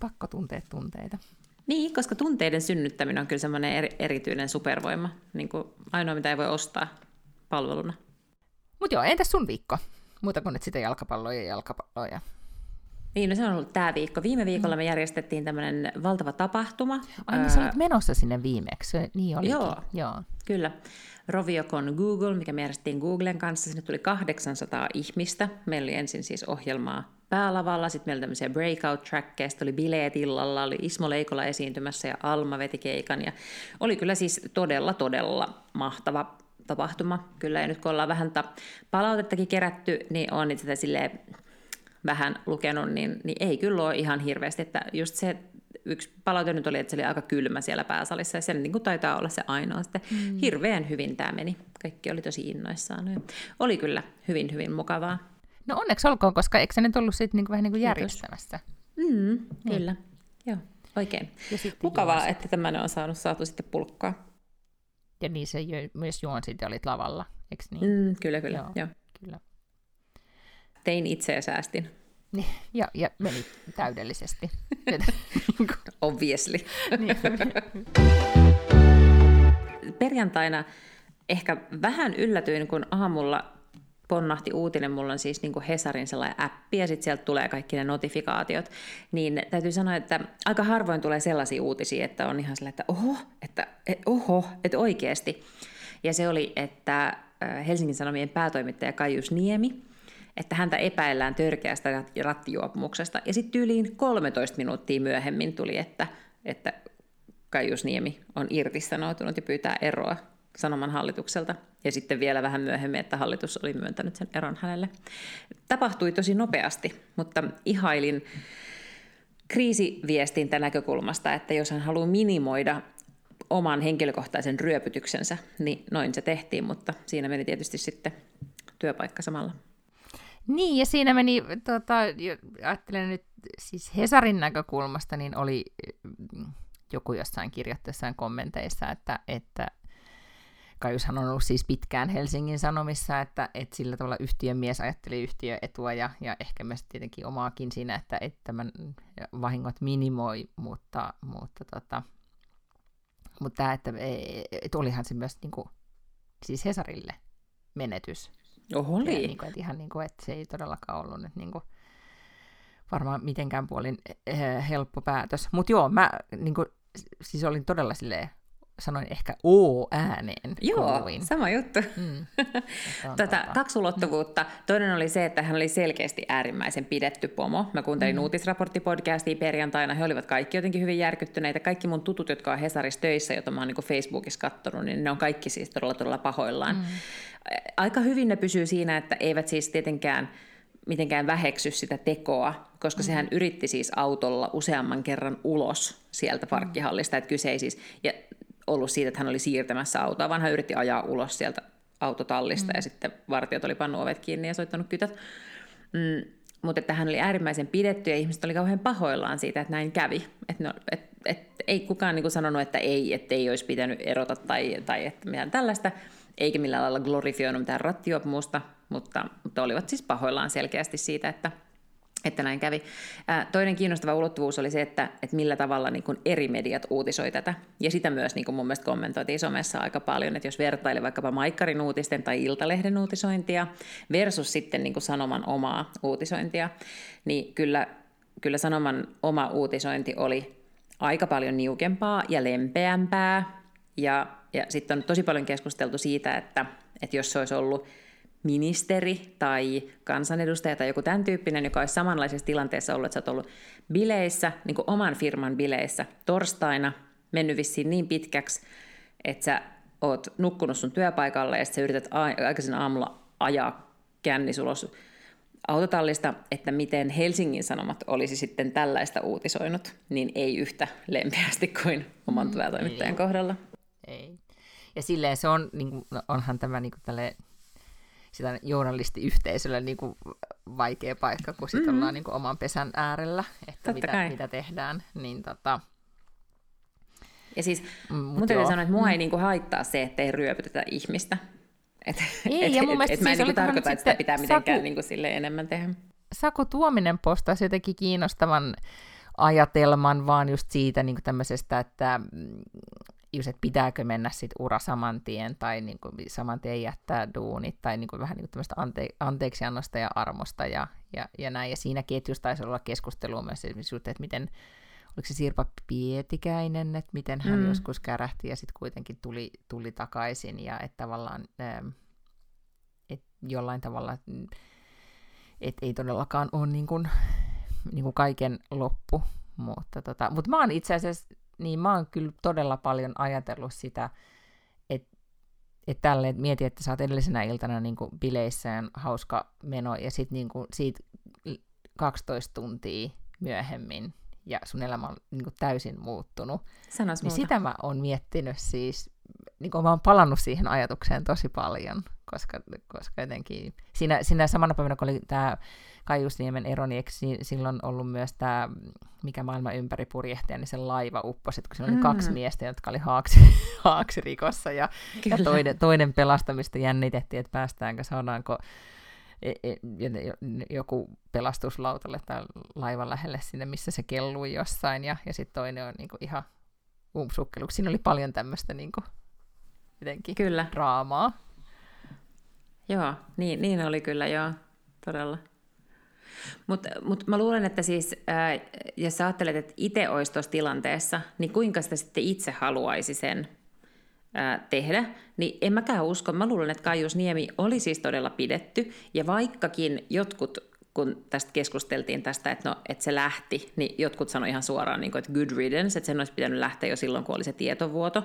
Pakko tuntea tunteita. Niin, koska tunteiden synnyttäminen on kyllä semmoinen eri, erityinen supervoima. Niin kuin ainoa, mitä ei voi ostaa palveluna. Mutta joo, entäs sun viikko? Muuta kuin nyt sitä jalkapalloa ja jalkapalloa ja niin, no se on ollut tämä viikko. Viime viikolla me järjestettiin tämmöinen valtava tapahtuma. Ai, niin sä olit menossa sinne viimeksi. Niin olikin. Joo, Joo. kyllä. Roviocon Google, mikä me järjestettiin Googlen kanssa. Sinne tuli 800 ihmistä. Meillä oli ensin siis ohjelmaa päälavalla, sitten meillä oli tämmöisiä breakout trackeja, sitten oli bileet illalla, oli Ismo Leikola esiintymässä ja Alma veti keikan. Ja oli kyllä siis todella, todella mahtava tapahtuma. Kyllä, ja nyt kun ollaan vähän palautettakin kerätty, niin on sitä silleen vähän lukenut, niin, niin ei kyllä ole ihan hirveästi. Että just se yksi palaute nyt oli, että se oli aika kylmä siellä pääsalissa, ja se niin kuin taitaa olla se ainoa. Sitten mm. hirveän hyvin tämä meni. Kaikki oli tosi innoissaan. Oli kyllä hyvin, hyvin mukavaa. No onneksi olkoon, koska eikö se nyt ollut sitten niin vähän niin kuin järjestämässä? Mm, kyllä, mm. joo, oikein. Ja Mukavaa, Juon että tämmöinen on saanut saatu sitten pulkkaa. Ja niin se myös Juon sitten olit lavalla, eikö niin? Mm, kyllä, kyllä, joo. joo. kyllä tein itse ja säästin. Niin, ja, ja meni täydellisesti. <laughs> Obviously. Niin. Perjantaina ehkä vähän yllätyin, kun aamulla ponnahti uutinen, mulla on siis niin kuin Hesarin sellainen appi ja sitten sieltä tulee kaikki ne notifikaatiot, niin täytyy sanoa, että aika harvoin tulee sellaisia uutisia, että on ihan sellainen, että oho, että et, oho, että oikeasti. Ja se oli, että Helsingin Sanomien päätoimittaja Kaius Niemi että häntä epäillään törkeästä rattijuopumuksesta. Ja sitten tyyliin 13 minuuttia myöhemmin tuli, että, että Kaius Niemi on irtisanoutunut ja pyytää eroa Sanoman hallitukselta. Ja sitten vielä vähän myöhemmin, että hallitus oli myöntänyt sen eron hänelle. Tapahtui tosi nopeasti, mutta ihailin kriisiviestintä näkökulmasta, että jos hän haluaa minimoida oman henkilökohtaisen ryöpytyksensä, niin noin se tehtiin, mutta siinä meni tietysti sitten työpaikka samalla. Niin, ja siinä meni, tota, ajattelen nyt siis Hesarin näkökulmasta, niin oli mm, joku jossain kirjoittaessaan kommenteissa, että, että Kajushan on ollut siis pitkään Helsingin Sanomissa, että, että sillä tavalla yhtiön mies ajatteli yhtiöetua ja, ja ehkä myös tietenkin omaakin siinä, että, että tämän vahingot minimoi, mutta, mutta, tota, mutta tämä, että, että olihan se myös niin kuin, siis Hesarille menetys Oho, oli. Ja, niin kuin, että ihan niin kuin, että se ei todellakaan ollut nyt niin kuin, varmaan mitenkään puolin eh, helppo päätös. Mutta joo, mä niin kuin, siis olin todella silleen, sanoin ehkä O-ääneen. Joo, kuuluin. sama juttu. Mm. <laughs> Tätä kaksi ulottuvuutta. Toinen oli se, että hän oli selkeästi äärimmäisen pidetty pomo. Mä kuuntelin mm. uutisraporttipodcastia perjantaina. He olivat kaikki jotenkin hyvin järkyttyneitä. Kaikki mun tutut, jotka on Hesarissa töissä, joita mä oon niin Facebookissa katsonut, niin ne on kaikki siis todella todella pahoillaan. Mm aika hyvin ne pysyy siinä, että eivät siis tietenkään mitenkään väheksy sitä tekoa, koska mm. sehän yritti siis autolla useamman kerran ulos sieltä parkkihallista, että kyse ei siis, ja ollut siitä, että hän oli siirtämässä autoa, vaan hän yritti ajaa ulos sieltä autotallista mm. ja sitten vartijat oli pannut ovet kiinni ja soittanut kytät. Mm, mutta että hän oli äärimmäisen pidetty ja ihmiset oli kauhean pahoillaan siitä, että näin kävi. Että no, et, et, ei kukaan niin sanonut, että ei, että ei olisi pitänyt erota tai, tai että mitään tällaista eikä millään lailla glorifioinut mitään rattijuopumusta, mutta, mutta olivat siis pahoillaan selkeästi siitä, että, että näin kävi. Ää, toinen kiinnostava ulottuvuus oli se, että, että millä tavalla niin kuin eri mediat uutisoi tätä. Ja sitä myös niin kuin mun mielestä kommentoitiin somessa aika paljon, että jos vertaili vaikkapa Maikkarin uutisten tai Iltalehden uutisointia versus sitten niin Sanoman omaa uutisointia, niin kyllä, kyllä Sanoman oma uutisointi oli aika paljon niukempaa ja lempeämpää ja ja sitten on tosi paljon keskusteltu siitä, että, että jos se olisi ollut ministeri tai kansanedustaja tai joku tämän tyyppinen, joka olisi samanlaisessa tilanteessa ollut, että sä oot ollut bileissä, niin kuin oman firman bileissä torstaina, mennyt vissiin niin pitkäksi, että sä oot nukkunut sun työpaikalle ja sitten sä yrität aikaisin aamulla ajaa kännis ulos autotallista, että miten Helsingin Sanomat olisi sitten tällaista uutisoinut, niin ei yhtä lempeästi kuin oman mm, toimittajan kohdalla. Ei. Ja silleen se on, niin kuin, no onhan tämä niin kuin tälle, sitä journalistiyhteisölle niin kuin vaikea paikka, kun sitten mm-hmm. ollaan niin kuin oman pesän äärellä, että mitä, mitä tehdään. Niin tota, ja siis mm, mun täytyy sanoa, että mua ei mm. niinku haittaa se, että ei ryöpytetä ihmistä. Et, ei, et, ja mun et, et, siis mä en niinku tarkoita, että sitä pitää mitenkään Saku, niinku sille enemmän tehdä. Saku Tuominen postasi jotenkin kiinnostavan ajatelman vaan just siitä niin tämmöisestä, että mm, just, että pitääkö mennä sit ura saman tien tai niin kuin saman tien jättää duunit tai niin kuin vähän niin tämmöistä ante- anteeksiannosta ja armosta ja, ja, ja näin. Ja siinä ketjussa taisi olla keskustelua myös esimerkiksi, että miten oliko se Sirpa Pietikäinen, että miten hän mm. joskus kärähti ja sitten kuitenkin tuli, tuli takaisin ja että tavallaan ähm, et jollain tavalla, että ei todellakaan ole niin kuin, niin kuin kaiken loppu, mutta, tota, mutta mä oon itse asiassa, niin mä oon kyllä todella paljon ajatellut sitä, että et tälle mietin, että sä oot edellisenä iltana niin kuin bileissä ja hauska meno, ja sitten niin siitä 12 tuntia myöhemmin ja sun elämä on niin kuin täysin muuttunut. Sanois niin sitä mä oon miettinyt siis, niin kuin mä oon palannut siihen ajatukseen tosi paljon, koska, koska jotenkin siinä, siinä samana päivänä, kun oli tämä Kaiusniemen eroni, eikö silloin ollut myös tämä, mikä maailma ympäri purjehtia, niin se laiva upposi, kun siinä oli mm. kaksi miestä, jotka oli haaksi, <laughs> haaksirikossa, ja, ja toinen, toinen pelastamista jännitettiin, että päästäänkö, saadaanko E, e, joku pelastuslautalle tai laivan lähelle sinne, missä se kellui jossain, ja, ja sitten toinen on niinku ihan umpsukkeluksi. Siinä oli paljon tämmöistä niinku, jotenkin kyllä. draamaa. Joo, niin, niin oli kyllä, joo, todella. Mutta mut mä luulen, että siis, ää, jos sä ajattelet, että itse olisi tuossa tilanteessa, niin kuinka sitä sitten itse haluaisi sen ää, tehdä, niin en mäkään usko. Mä luulen, että Kaius Niemi oli siis todella pidetty, ja vaikkakin jotkut kun tästä keskusteltiin tästä, että, no, että se lähti, niin jotkut sanoi ihan suoraan, niin kuin, että good riddance, että sen olisi pitänyt lähteä jo silloin, kun oli se tietovuoto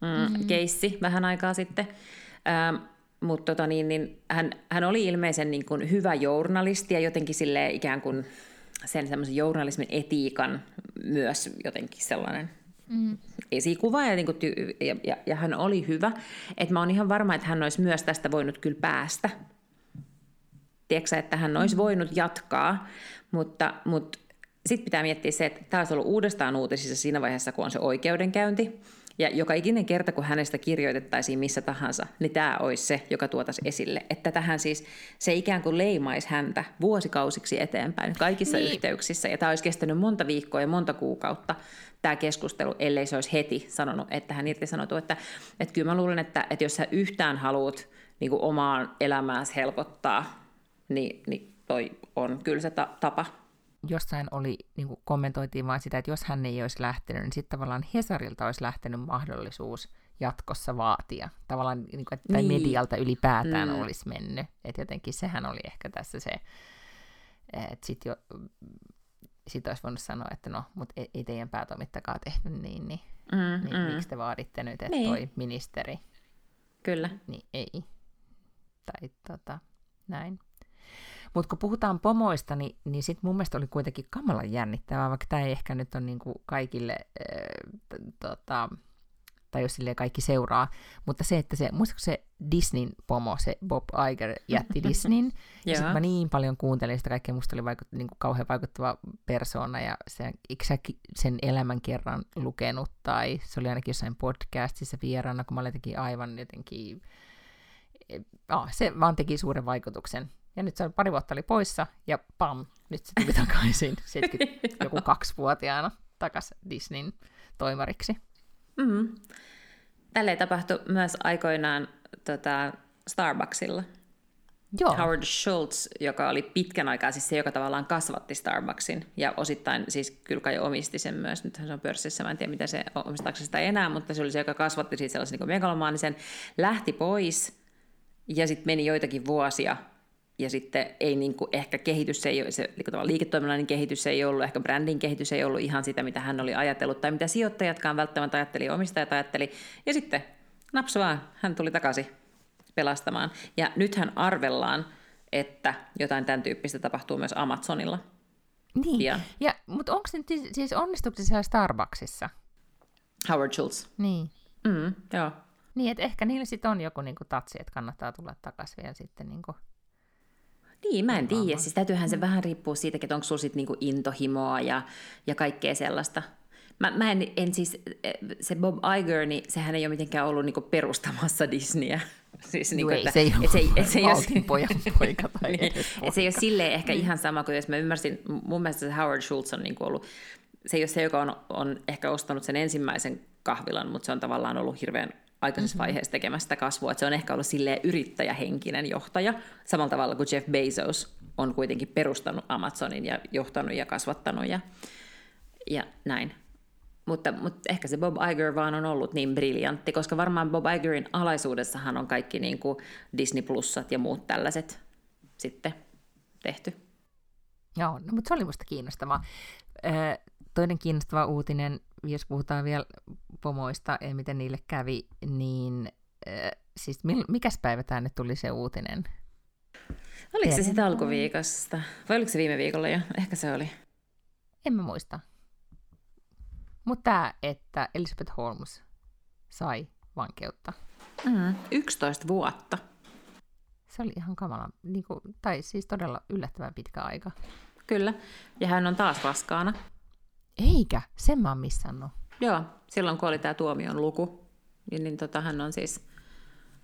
mm, mm-hmm. keissi vähän aikaa sitten. Ähm, mutta tota, niin, niin, hän, hän oli ilmeisen niin kuin, hyvä journalisti ja jotenkin sille ikään kuin sen semmoisen journalismin etiikan myös jotenkin sellainen mm. esikuva ja, niin kuin, ja, ja, ja hän oli hyvä. Että mä oon ihan varma, että hän olisi myös tästä voinut kyllä päästä. Tiedätkö että hän olisi mm. voinut jatkaa, mutta, mutta sitten pitää miettiä se, että tämä olisi ollut uudestaan uutisissa siinä vaiheessa, kun on se oikeudenkäynti. Ja joka ikinen kerta, kun hänestä kirjoitettaisiin missä tahansa, niin tämä olisi se, joka tuotaisi esille. Että tähän siis se ikään kuin leimaisi häntä vuosikausiksi eteenpäin kaikissa niin. yhteyksissä. Ja tämä olisi kestänyt monta viikkoa ja monta kuukautta tämä keskustelu, ellei se olisi heti sanonut, että hän irtisanoutuu. Että, että kyllä mä luulen, että, että jos sä yhtään haluat niin kuin omaan elämääsi helpottaa, niin, niin toi on kyllä se ta- tapa. Jossain oli, niin kuin kommentoitiin vain sitä, että jos hän ei olisi lähtenyt, niin sitten tavallaan Hesarilta olisi lähtenyt mahdollisuus jatkossa vaatia. Tavallaan, niin kuin, että niin. medialta ylipäätään mm. olisi mennyt. Että jotenkin sehän oli ehkä tässä se, että sitten jo sitten olisi voinut sanoa, että no, mutta ei, ei teidän päätoimittakaan tehnyt niin, niin, mm, niin mm. miksi te vaaditte nyt, että niin. toi ministeri. Kyllä. Niin ei. Tai tota, näin. Mutta kun puhutaan pomoista, niin, niin sitten mun mielestä oli kuitenkin kamalan jännittävää, vaikka tämä ei ehkä nyt ole niinku kaikille äh, tota, tai jos silleen kaikki seuraa, mutta se, että se, muistatko se Disneyn pomo, se Bob Iger jätti <laughs> Disneyn, ja sitten mä niin paljon kuuntelin sitä kaikkea, musta oli vaikut, niin kuin kauhean vaikuttava persona, ja se, sä sen elämän kerran lukenut, tai se oli ainakin jossain podcastissa vieraana, kun mä olin aivan jotenkin, ah, se vaan teki suuren vaikutuksen. Ja nyt se oli, pari vuotta oli poissa, ja pam, nyt se tuli takaisin <laughs> 70, joku kaksivuotiaana takaisin Disneyn toimariksi. Mm. Tälle tapahtui myös aikoinaan tota, Starbucksilla. Joo. Howard Schultz, joka oli pitkän aikaa siis se, joka tavallaan kasvatti Starbucksin ja osittain siis kyllä kai omisti sen myös, nyt se on pörssissä, mä en tiedä mitä se omistaako sitä enää, mutta se oli se, joka kasvatti siitä sellaisen niin megalomaanisen, lähti pois ja sitten meni joitakin vuosia ja sitten ei niin kuin, ehkä kehitys, ei ole, se niin liiketoiminnallinen kehitys ei ollut, ehkä brändin kehitys ei ollut ihan sitä, mitä hän oli ajatellut, tai mitä sijoittajatkaan välttämättä ajatteli, omistajat ajatteli, ja sitten naps vaan, hän tuli takaisin pelastamaan. Ja nythän arvellaan, että jotain tämän tyyppistä tapahtuu myös Amazonilla. Niin, pian. ja, mutta onko nyt siis, siis onnistuuko se siellä Starbucksissa? Howard Schultz. Niin. Mm, joo. Niin, että ehkä niillä sitten on joku niinku tatsi, että kannattaa tulla takaisin vielä sitten niinku niin, mä en tiedä. Siis täytyyhän se mm. vähän riippua siitä, että onko sulla sitten niinku intohimoa ja, ja kaikkea sellaista. Mä, mä en, en siis, se Bob Iger, niin sehän ei ole mitenkään ollut niinku perustamassa Disneyä. <laughs> Siis niinku, että, se ei ole, et se, et se, ei pojan poika tai <laughs> niin, et se ei ole silleen ehkä niin. ihan sama kuin jos mä ymmärsin, mun mielestä se Howard Schultz on niinku ollut, se ei ole se, joka on, on ehkä ostanut sen ensimmäisen kahvilan, mutta se on tavallaan ollut hirveän aikaisessa mm-hmm. vaiheessa tekemästä kasvua. Että se on ehkä ollut silleen yrittäjähenkinen johtaja, samalla tavalla kuin Jeff Bezos on kuitenkin perustanut Amazonin ja johtanut ja kasvattanut ja, ja näin. Mutta, mutta ehkä se Bob Iger vaan on ollut niin briljantti, koska varmaan Bob Igerin alaisuudessahan on kaikki niin kuin Disney Plusat ja muut tällaiset sitten tehty. Joo, no, mutta se oli musta kiinnostavaa. Toinen kiinnostava uutinen, jos puhutaan vielä pomoista ja miten niille kävi, niin siis mikäs päivä nyt tuli se uutinen? Oliko se sitten alkuviikosta? Vai oliko se viime viikolla jo? Ehkä se oli. En mä muista. Mutta tämä, että Elizabeth Holmes sai vankeutta. Mm, 11 vuotta. Se oli ihan kamala, niin kuin, tai siis todella yllättävän pitkä aika. Kyllä, ja hän on taas raskaana. Eikä, sen mä oon missannut. Joo, silloin kun oli tämä tuomion luku, niin, niin tota, hän on siis,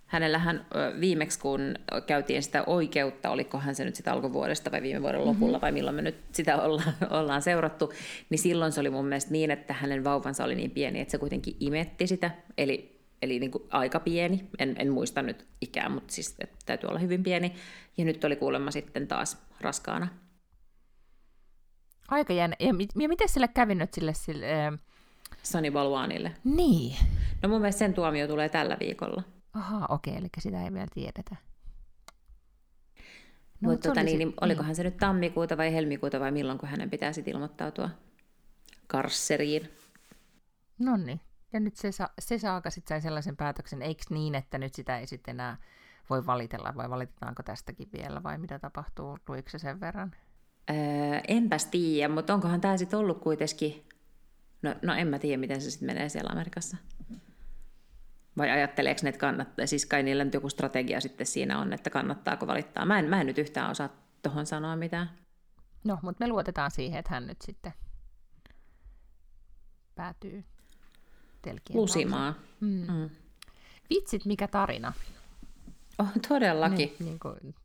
hänellähän viimeksi kun käytiin sitä oikeutta, olikohan se nyt sitä alkuvuodesta vai viime vuoden lopulla mm-hmm. vai milloin me nyt sitä ollaan, ollaan seurattu, niin silloin se oli mun mielestä niin, että hänen vauvansa oli niin pieni, että se kuitenkin imetti sitä, eli eli niin kuin aika pieni, en, en muista nyt ikää, mutta siis että täytyy olla hyvin pieni. Ja nyt oli kuulemma sitten taas raskaana. Aika jännä. Ja, ja miten sille kävi nyt sille, sille Sani Balwanille. Niin. No mun mielestä sen tuomio tulee tällä viikolla. Aha, okei, okay, eli sitä ei vielä tiedetä. No, mutta tota, niin, niin, olikohan niin. se nyt tammikuuta vai helmikuuta vai milloin, kun hänen pitää sitten ilmoittautua karsseriin. No niin. Ja nyt se, sa- se saaka sitten sai sellaisen päätöksen, eikö niin, että nyt sitä ei sitten enää voi valitella, vai valitetaanko tästäkin vielä, vai mitä tapahtuu, luiko se sen verran? Öö, enpäs tiedä, mutta onkohan tämä sitten ollut kuitenkin No, no en mä tiedä, miten se sitten menee siellä Amerikassa. Vai ajatteleeko ne, että kannattaa, siis kai niillä nyt joku strategia sitten siinä on, että kannattaako valittaa. Mä en, mä en nyt yhtään osaa tuohon sanoa mitään. No, mutta me luotetaan siihen, että hän nyt sitten päätyy telkien Lusimaan. Mm. Mm. Vitsit, mikä tarina. Oh, todellakin. Niin, niin kuin,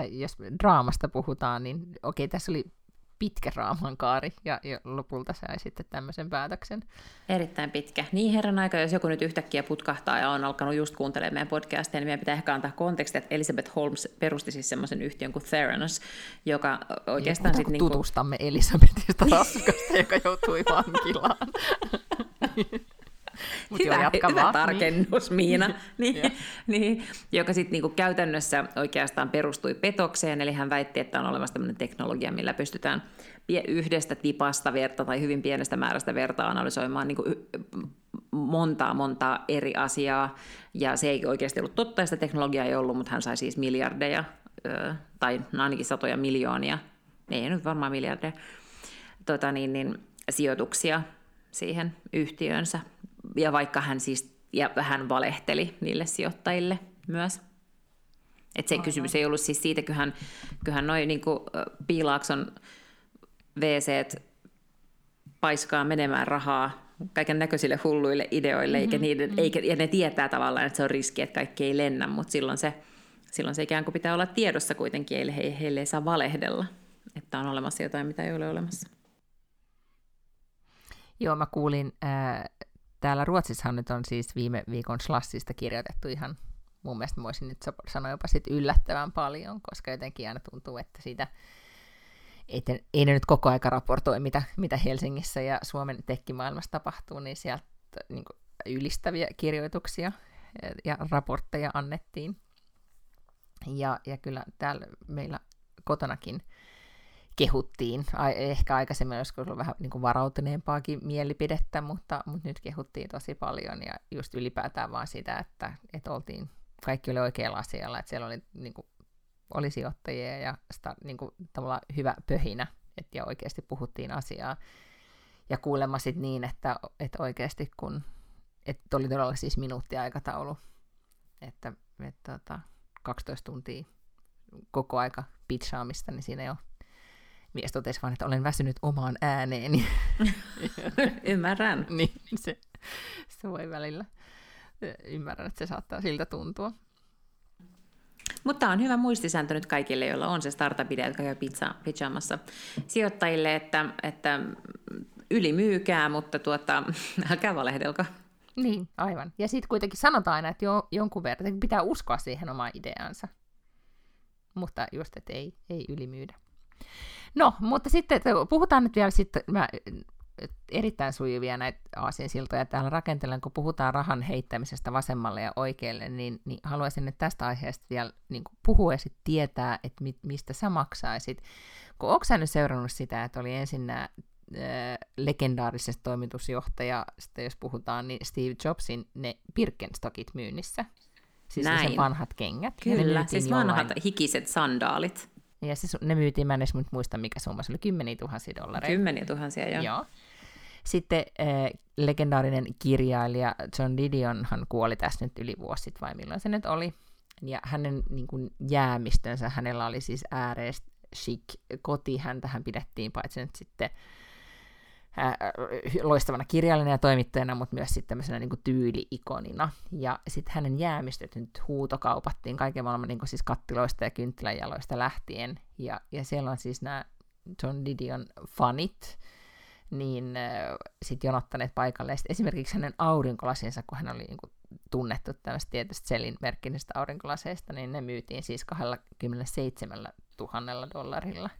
tai jos draamasta puhutaan, niin okei, tässä oli pitkä raamankaari ja, ja lopulta sai sitten tämmöisen päätöksen. Erittäin pitkä. Niin herran aika, jos joku nyt yhtäkkiä putkahtaa ja on alkanut just kuuntelemaan meidän podcastia, niin meidän pitää ehkä antaa konteksti, että Elizabeth Holmes perusti siis semmoisen yhtiön kuin Theranos, joka oikeastaan sitten... Niin tutustamme Elisabethista raskasta, joka joutui vankilaan. <laughs> Mut hyvä, joo, hyvä vaan. tarkennus, Miina. <laughs> niin, niin, joka sitten niinku käytännössä oikeastaan perustui petokseen, eli hän väitti, että on olemassa tämmöinen teknologia, millä pystytään yhdestä tipasta verta tai hyvin pienestä määrästä verta analysoimaan niinku montaa montaa eri asiaa, ja se ei oikeasti ollut totta, sitä teknologiaa ei ollut, mutta hän sai siis miljardeja, tai no ainakin satoja miljoonia, ei nyt varmaan miljardeja, tota niin, niin, sijoituksia siihen yhtiönsä ja vaikka hän siis, ja hän valehteli niille sijoittajille myös. Et se Aivan. kysymys ei ollut siis siitä, kyllähän, kyllähän noin niin Piilaakson wc paiskaa menemään rahaa kaiken näköisille hulluille ideoille, mm-hmm, eikä niiden, mm-hmm. eikä, ja ne tietää tavallaan, että se on riski, että kaikki ei lennä, mutta silloin se, silloin se ikään kuin pitää olla tiedossa kuitenkin, eli he, heille ei saa valehdella, että on olemassa jotain, mitä ei ole olemassa. Joo, mä kuulin äh, Täällä Ruotsissahan nyt on siis viime viikon Slassista kirjoitettu ihan, mun mielestä voisin nyt sanoa jopa sit yllättävän paljon, koska jotenkin aina tuntuu, että siitä ei, ei ne nyt koko aika raportoi, mitä, mitä Helsingissä ja Suomen tekkimaailmassa tapahtuu, niin sieltä niin ylistäviä kirjoituksia ja raportteja annettiin. Ja, ja kyllä täällä meillä kotonakin kehuttiin. Ehkä aikaisemmin olisi ollut vähän niin kuin varautuneempaakin mielipidettä, mutta, mutta nyt kehuttiin tosi paljon ja just ylipäätään vaan sitä, että, että oltiin kaikki oli oikealla asialla, että siellä oli, niin kuin, oli sijoittajia ja sitä, niin kuin, tavallaan hyvä pöhinä, että ja oikeasti puhuttiin asiaa. Ja kuulemma sitten niin, että, että oikeasti kun, että oli todella siis minuuttiaikataulu, että, että, että 12 tuntia koko aika pitchaamista, niin siinä jo mies totesi vaan, että olen väsynyt omaan ääneeni. <laughs> Ymmärrän. niin, se, se voi välillä. Ymmärrän, että se saattaa siltä tuntua. Mutta on hyvä muistisääntö nyt kaikille, joilla on se startup-idea, jotka käy pizza, pyjamassa sijoittajille, että, että ylimyykää, mutta tuota, <laughs> älkää valehdelko. Niin, aivan. Ja sitten kuitenkin sanotaan aina, että jo, jonkun verran pitää uskoa siihen omaan ideansa. Mutta just, että ei, ei ylimyydä. No, mutta sitten puhutaan nyt vielä sitten, mä, erittäin sujuvia näitä aasinsiltoja täällä rakentelen, kun puhutaan rahan heittämisestä vasemmalle ja oikealle, niin, niin haluaisin nyt tästä aiheesta vielä niin puhua ja sitten tietää, että mi, mistä sä maksaisit. Kun onko sä nyt seurannut sitä, että oli ensin nämä legendaarisesta toimitusjohtajasta, jos puhutaan, niin Steve Jobsin ne Birkenstockit myynnissä. Siis Näin. vanhat kengät. Kyllä, siis jollain... vanhat hikiset sandaalit. Ja siis ne myytiin, mä en edes muista mikä summa, se oli kymmeniä tuhansia dollareita. Kymmeniä tuhansia, joo. joo. Sitten äh, legendaarinen kirjailija John Didionhan kuoli tässä nyt yli vuosi sitten, vai milloin se nyt oli. Ja hänen niin kuin, jäämistönsä, hänellä oli siis ääreistä chic koti, häntähän pidettiin paitsi nyt sitten ää, loistavana kirjailijana ja toimittajana, mutta myös sitten tämmöisenä niin kuin tyyli-ikonina. Ja sitten hänen jäämistöt nyt huutokaupattiin kaiken maailman niin kuin siis kattiloista ja kynttiläjaloista lähtien. Ja, ja siellä on siis nämä John Didion fanit, niin äh, sitten jonottaneet paikalle. Sitten esimerkiksi hänen aurinkolasinsa, kun hän oli niin kuin, tunnettu tämmöistä tietystä Selin merkkisestä aurinkolaseista, niin ne myytiin siis 27 000 dollarilla.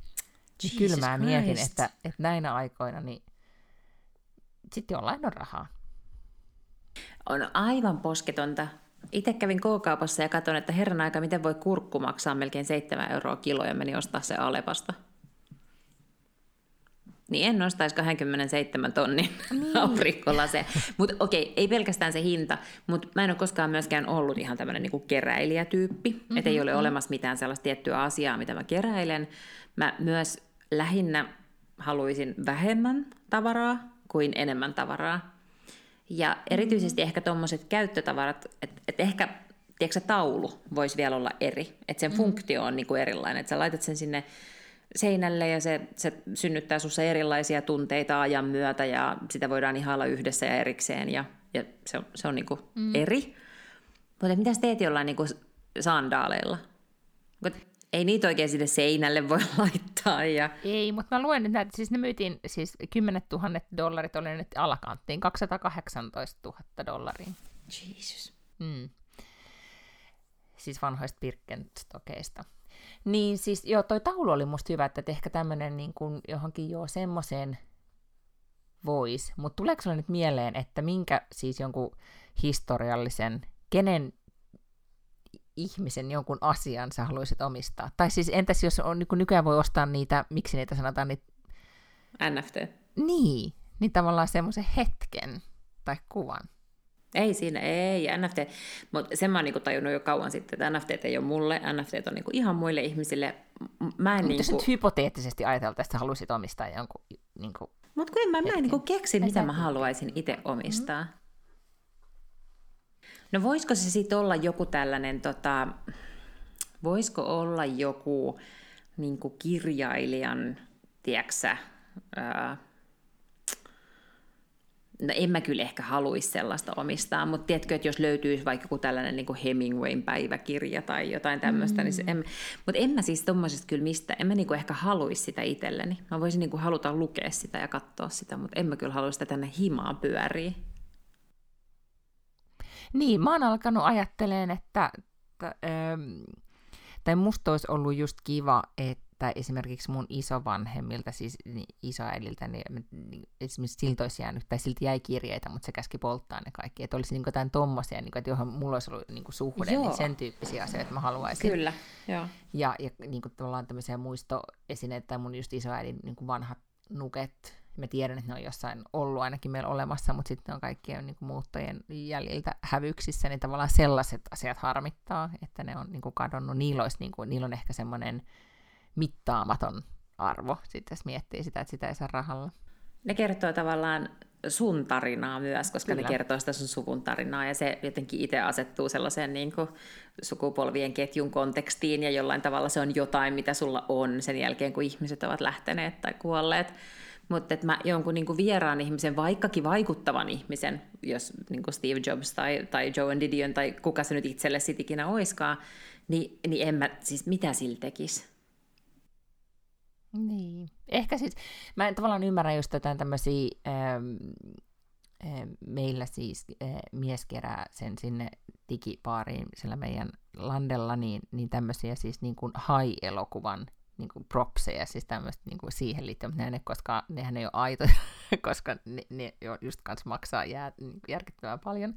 Jesus Kyllä mä mietin, että, että näinä aikoina niin sitten jollain on rahaa. On aivan posketonta. Itse kävin K-kaupassa ja katsoin, että herran aika, miten voi kurkku maksaa melkein 7 euroa kilo ja meni ostaa se Alepasta. Niin en nostaisi 27 tonnin niin. aurinkolaseen. Mutta okei, ei pelkästään se hinta, mutta mä en ole koskaan myöskään ollut ihan tämmöinen niinku keräilijätyyppi. Mm-hmm. Että ei ole mm-hmm. olemassa mitään sellaista tiettyä asiaa, mitä mä keräilen. Mä myös lähinnä haluaisin vähemmän tavaraa kuin enemmän tavaraa. Ja erityisesti mm. ehkä tuommoiset käyttötavarat, että et ehkä tiedätkö, taulu voisi vielä olla eri, että sen mm. funktio on niinku erilainen, että sä laitat sen sinne seinälle ja se, se synnyttää sinussa erilaisia tunteita ajan myötä ja sitä voidaan ihailla yhdessä ja erikseen ja, ja se on, se on niinku mm. eri. Mutta mitä teet jollain niinku sandaaleilla? Ei niitä oikein sinne seinälle voi <laughs> laittaa. Ja... Ei, mutta mä luen että siis ne myytiin, siis 10 000 dollarit oli nyt alakanttiin, 218 000 dollaria. Jesus. Mm. Siis vanhoista Birkenstockeista. Niin siis joo, toi taulu oli musta hyvä, että ehkä tämmönen niin kuin johonkin joo semmoiseen voisi. Mutta tuleeko sulle nyt mieleen, että minkä siis jonkun historiallisen, kenen ihmisen jonkun asian sä haluaisit omistaa? Tai siis entäs jos on, niin nykyään voi ostaa niitä, miksi niitä sanotaan, niitä... NFT. Niin, niin tavallaan semmoisen hetken tai kuvan. Ei siinä, ei NFT. Mutta sen mä oon niinku tajunnut jo kauan sitten, että NFT ei ole mulle, NFT on niinku ihan muille ihmisille. Mä en niinku... nyt hypoteettisesti ajatelta, että haluaisit omistaa jonkun... Niinku, Mutta kun en mä, mä en niinku keksi, mitä mä haluaisin itse omistaa. Mm-hmm. No voisiko se sitten olla joku tällainen, tota, voisiko olla joku niin kirjailijan, tiedäksä, ää, no en mä kyllä ehkä haluaisi sellaista omistaa, mutta tiedätkö, että jos löytyisi vaikka joku tällainen niin Hemingwayn päiväkirja tai jotain tämmöistä, mm. niin se, en, mutta en mä siis tuommoisesta kyllä mistä, en mä niin ehkä haluaisi sitä itselleni. Mä voisin niin haluta lukea sitä ja katsoa sitä, mutta en mä kyllä haluaisi sitä tänne himaan pyöriä. Niin, mä oon alkanut ajatteleen, että, että ähm, tai musta olisi ollut just kiva, että esimerkiksi mun isovanhemmilta, siis niin isoäidiltä, niin, niin esimerkiksi siltä olisi jäänyt, tai siltä jäi kirjeitä, mutta se käski polttaa ne kaikki. Että olisi niin jotain tommosia, niin kuin, että johon mulla olisi ollut niin kuin suhde, niin sen tyyppisiä asioita mä haluaisin. Kyllä, joo. Ja, ja niin kuin, tavallaan tämmöisiä muistoesineitä, tai mun just isoäidin niin kuin vanhat nuket, Mä tiedän, että ne on jossain ollut ainakin meillä olemassa, mutta sitten on kaikkien niin kuin muuttajien jäljiltä hävyksissä, niin tavallaan sellaiset asiat harmittaa, että ne on niin kuin kadonnut. Niillä, olisi, niin kuin, niillä on ehkä semmoinen mittaamaton arvo, sitten jos miettii sitä, että sitä ei saa rahalla. Ne kertoo tavallaan sun tarinaa myös, koska Kyllä. ne kertoo sitä sun suvun tarinaa, ja se jotenkin itse asettuu sellaiseen niin kuin sukupolvien ketjun kontekstiin, ja jollain tavalla se on jotain, mitä sulla on sen jälkeen, kun ihmiset ovat lähteneet tai kuolleet. Mutta että mä jonkun niin kuin vieraan ihmisen, vaikkakin vaikuttavan ihmisen, jos niin kuin Steve Jobs tai, tai Joe Didion tai kuka se nyt itselle sit ikinä oiskaan, niin, niin en mä, siis mitä sillä tekisi? Niin. Ehkä siis, mä en tavallaan ymmärrä just tätä tämmöisiä, ähm, äh, meillä siis äh, mies kerää sen sinne digipaariin sillä meidän landella, niin, niin tämmöisiä siis niin kuin high-elokuvan niin kuin propseja, siis tämmöistä niin kuin siihen liittyen, mutta ne, koska nehän ei ole aitoja, <laughs> koska ne, ne just kanssa maksaa jää, niin järkyttävän paljon.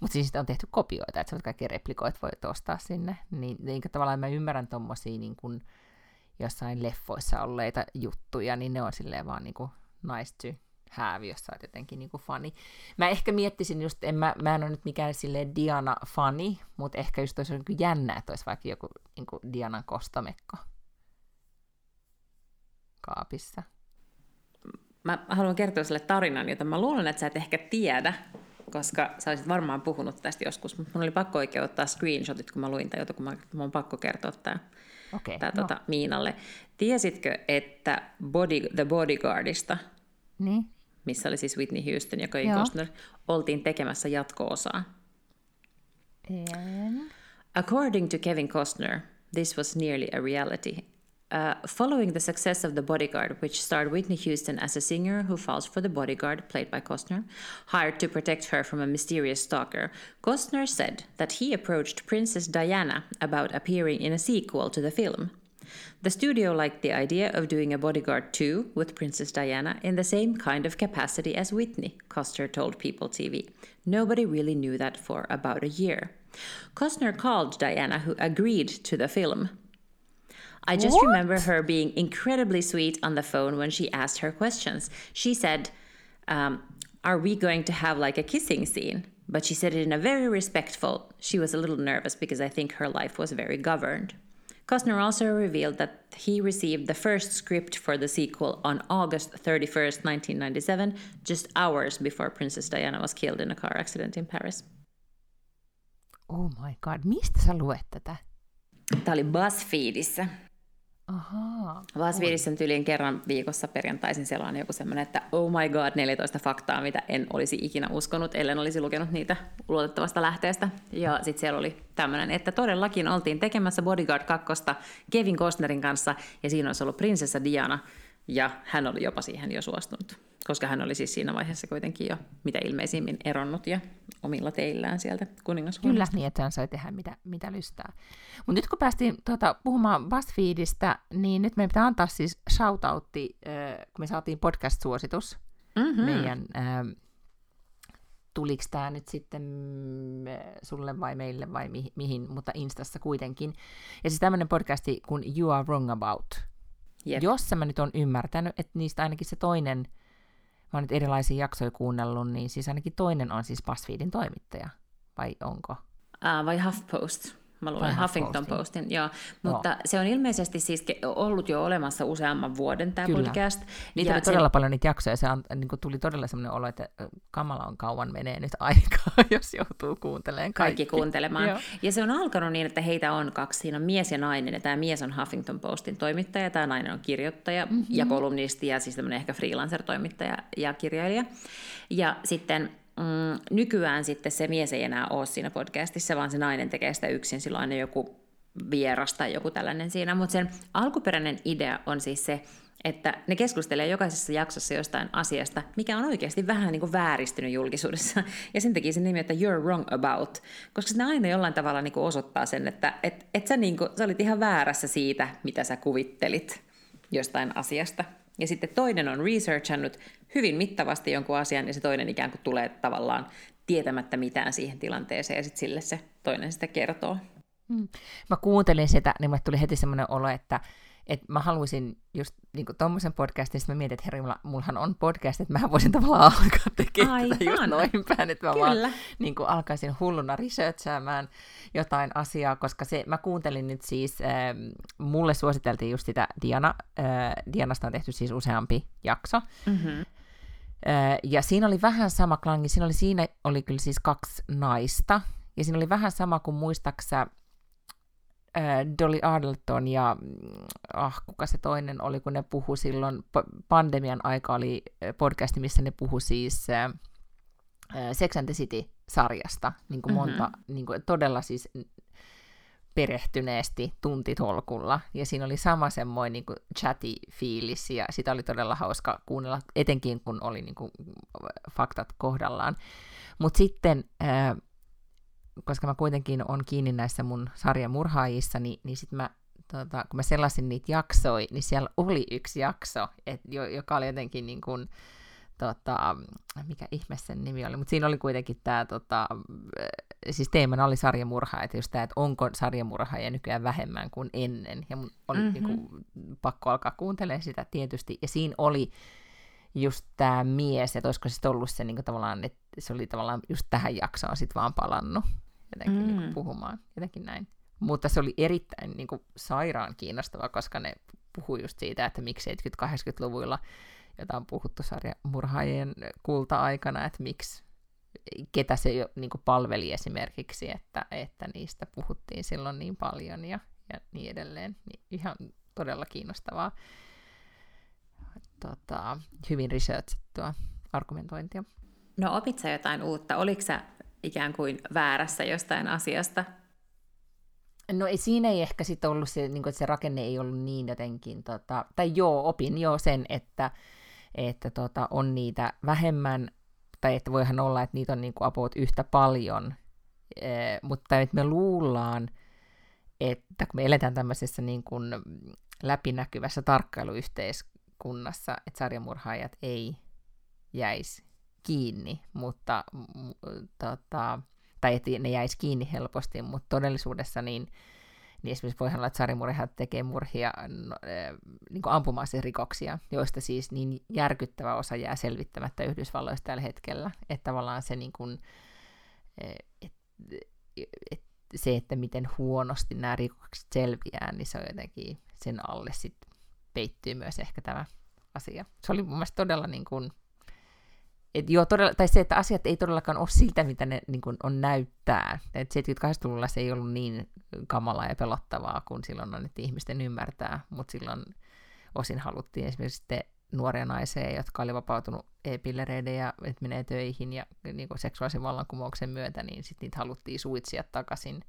Mutta siis on tehty kopioita, että kaikki replikoit voi ostaa sinne. Niin, niin tavallaan mä ymmärrän tommosia niin kuin, jossain leffoissa olleita juttuja, niin ne on silleen vaan niinku nice to have, jos sä oot jotenkin niinku fani. Mä ehkä miettisin just, en mä, mä en ole nyt mikään silleen Diana-fani, mutta ehkä just olisi niinku jännä, että olisi vaikka joku niinku Dianan kostamekko kaapissa. Mä haluan kertoa sille tarinan, jota mä luulen, että sä et ehkä tiedä, koska sä olisit varmaan puhunut tästä joskus, mutta mun oli pakko oikein ottaa screenshotit, kun mä luin tätä, kun mä, mä on pakko kertoa tämä okay, tää, no. tota, Miinalle. Tiesitkö, että body, The Bodyguardista, niin? missä oli siis Whitney Houston ja Kevin Costner, oltiin tekemässä jatko-osaa? En. According to Kevin Costner, this was nearly a reality. Uh, following the success of The Bodyguard, which starred Whitney Houston as a singer who falls for the bodyguard, played by Costner, hired to protect her from a mysterious stalker, Costner said that he approached Princess Diana about appearing in a sequel to the film. The studio liked the idea of doing a Bodyguard 2 with Princess Diana in the same kind of capacity as Whitney, Costner told People TV. Nobody really knew that for about a year. Costner called Diana, who agreed to the film, I just what? remember her being incredibly sweet on the phone when she asked her questions. She said, um, Are we going to have like a kissing scene? But she said it in a very respectful. She was a little nervous because I think her life was very governed. Costner also revealed that he received the first script for the sequel on August 31st, 1997, just hours before Princess Diana was killed in a car accident in Paris. Oh my god, mistä sä luet tätä? Tämä oli BuzzFeedissä. Ahaa. Vasviirissä tyyliin kerran viikossa perjantaisin sellainen joku semmoinen, että oh my god, 14 faktaa, mitä en olisi ikinä uskonut, ellen olisi lukenut niitä luotettavasta lähteestä. Ja sitten siellä oli tämmöinen, että todellakin oltiin tekemässä Bodyguard 2 Kevin Costnerin kanssa, ja siinä olisi ollut prinsessa Diana, ja hän oli jopa siihen jo suostunut, koska hän oli siis siinä vaiheessa kuitenkin jo mitä ilmeisimmin eronnut ja omilla teillään sieltä kuningashuoneesta. Kyllä, niin että hän sai tehdä mitä, mitä lystää. Mutta nyt kun päästiin tuota, puhumaan BuzzFeedistä, niin nyt meidän pitää antaa siis shoutoutti, äh, kun me saatiin podcast-suositus mm-hmm. meidän... Äh, tuliko tämä nyt sitten sulle vai meille vai mihin, mihin, mutta Instassa kuitenkin. Ja siis tämmöinen podcasti kuin You Are Wrong About – Jep. Jos mä nyt on ymmärtänyt, että niistä ainakin se toinen, oon nyt erilaisia jaksoja kuunnellut, niin siis ainakin toinen on siis BuzzFeedin toimittaja, vai onko? Uh, vai HuffPost? Mä luulen Huffington Postin, joo. Mutta joo. se on ilmeisesti siis ollut jo olemassa useamman vuoden tämä Kyllä. podcast. Niitä oli todella se... paljon niitä jaksoja, se on, niin tuli todella sellainen olo, että kamala on kauan menee nyt aikaa, <laughs> jos joutuu kuuntelemaan kaikki. Kaikki kuuntelemaan. Joo. Ja se on alkanut niin, että heitä on kaksi, siinä on mies ja nainen, ja tämä mies on Huffington Postin toimittaja, tämä nainen on kirjoittaja mm-hmm. ja kolumnisti ja siis tämmöinen ehkä freelancer-toimittaja ja kirjailija. Ja sitten mm, nykyään sitten se mies ei enää ole siinä podcastissa, vaan se nainen tekee sitä yksin, silloin aina joku vieras tai joku tällainen siinä. Mutta sen alkuperäinen idea on siis se, että ne keskustelee jokaisessa jaksossa jostain asiasta, mikä on oikeasti vähän niin kuin vääristynyt julkisuudessa. <laughs> Ja sen takia se nimi, että you're wrong about, koska se aina jollain tavalla niin kuin osoittaa sen, että et, et sä, niin kuin, sä olit ihan väärässä siitä, mitä sä kuvittelit jostain asiasta. Ja sitten toinen on researchannut hyvin mittavasti jonkun asian, ja se toinen ikään kuin tulee tavallaan tietämättä mitään siihen tilanteeseen, ja sitten sille se toinen sitä kertoo. Mm. Mä kuuntelin sitä, niin mä tuli heti semmoinen olo, että että mä haluaisin just niin tuommoisen podcastin, sitten mä mietin, että herra, mullahan on podcast, että mä voisin tavallaan alkaa tekemään tätä just noin päin, että mä Kyllä. vaan niin kuin, alkaisin hulluna researchaamaan jotain asiaa, koska se, mä kuuntelin nyt siis, äh, mulle suositeltiin just sitä Diana, äh, Dianasta on tehty siis useampi jakso, mm-hmm. äh, ja siinä oli vähän sama klangi, siinä oli, siinä oli kyllä siis kaksi naista, ja siinä oli vähän sama kuin muistaksä, Dolly Ardleton ja ah, kuka se toinen oli, kun ne puhu silloin, pandemian aika oli podcasti, missä ne puhu siis äh, Sex and the City-sarjasta, niin kuin monta, mm-hmm. niin kuin, todella siis perehtyneesti tuntitolkulla. Ja siinä oli sama semmoinen niin kuin chatty-fiilis, ja sitä oli todella hauska kuunnella, etenkin kun oli niin kuin, faktat kohdallaan. Mutta sitten äh, koska mä kuitenkin on kiinni näissä mun sarjamurhaajissa, niin, niin sitten mä, tota, kun mä sellaisin niitä jaksoja, niin siellä oli yksi jakso, et, jo, joka oli jotenkin niin kuin, tota, mikä ihme sen nimi oli, mutta siinä oli kuitenkin tämä, tota, siis teemana oli sarjamurha, että just tämä, että onko sarjamurhaajia nykyään vähemmän kuin ennen, ja mun oli mm-hmm. niin kuin, pakko alkaa kuuntelemaan sitä tietysti, ja siinä oli just tämä mies, että olisiko se ollut se niin kuin, tavallaan, että se oli tavallaan just tähän jaksoon sitten vaan palannut, jotenkin mm. niin kuin puhumaan, jotenkin näin. Mutta se oli erittäin niin kuin, sairaan kiinnostava, koska ne puhui just siitä, että miksi 70-80-luvuilla, jota on puhuttu sarjamurhaajien kulta-aikana, että miksi, ketä se jo niin kuin palveli esimerkiksi, että, että niistä puhuttiin silloin niin paljon ja, ja niin edelleen. Niin ihan todella kiinnostavaa, tota, hyvin researchattua argumentointia. No opit sä jotain uutta? Oliko sä ikään kuin väärässä jostain asiasta? No ei, siinä ei ehkä sitten ollut se, niin kuin, että se rakenne ei ollut niin jotenkin, tota, tai joo, opin jo sen, että, että tota, on niitä vähemmän, tai että voihan olla, että niitä on niin kuin about yhtä paljon, e, mutta että me luullaan, että kun me eletään tämmöisessä niin kuin läpinäkyvässä tarkkailuyhteiskunnassa, että sarjamurhaajat ei jäisi kiinni, mutta, tota, tai että ne jäisi kiinni helposti, mutta todellisuudessa niin, niin esimerkiksi voihan olla, että sarimurhat tekee murhia no, niin kuin rikoksia, joista siis niin järkyttävä osa jää selvittämättä Yhdysvalloista tällä hetkellä, että tavallaan se, niin kuin, et, et, se, että miten huonosti nämä rikokset selviää, niin se on jotenkin sen alle sitten peittyy myös ehkä tämä asia. Se oli mun mielestä todella niin kuin, et joo, todella, tai se, että asiat ei todellakaan ole siltä, mitä ne niin kuin on näyttää. Et 78-luvulla se ei ollut niin kamalaa ja pelottavaa, kun silloin annettiin ihmisten ymmärtää, mutta silloin osin haluttiin esimerkiksi sitten nuoria naisia, jotka oli vapautunut e-pillereiden ja että menee töihin ja niin kuin seksuaalisen vallankumouksen myötä, niin sitten niitä haluttiin suitsia takaisin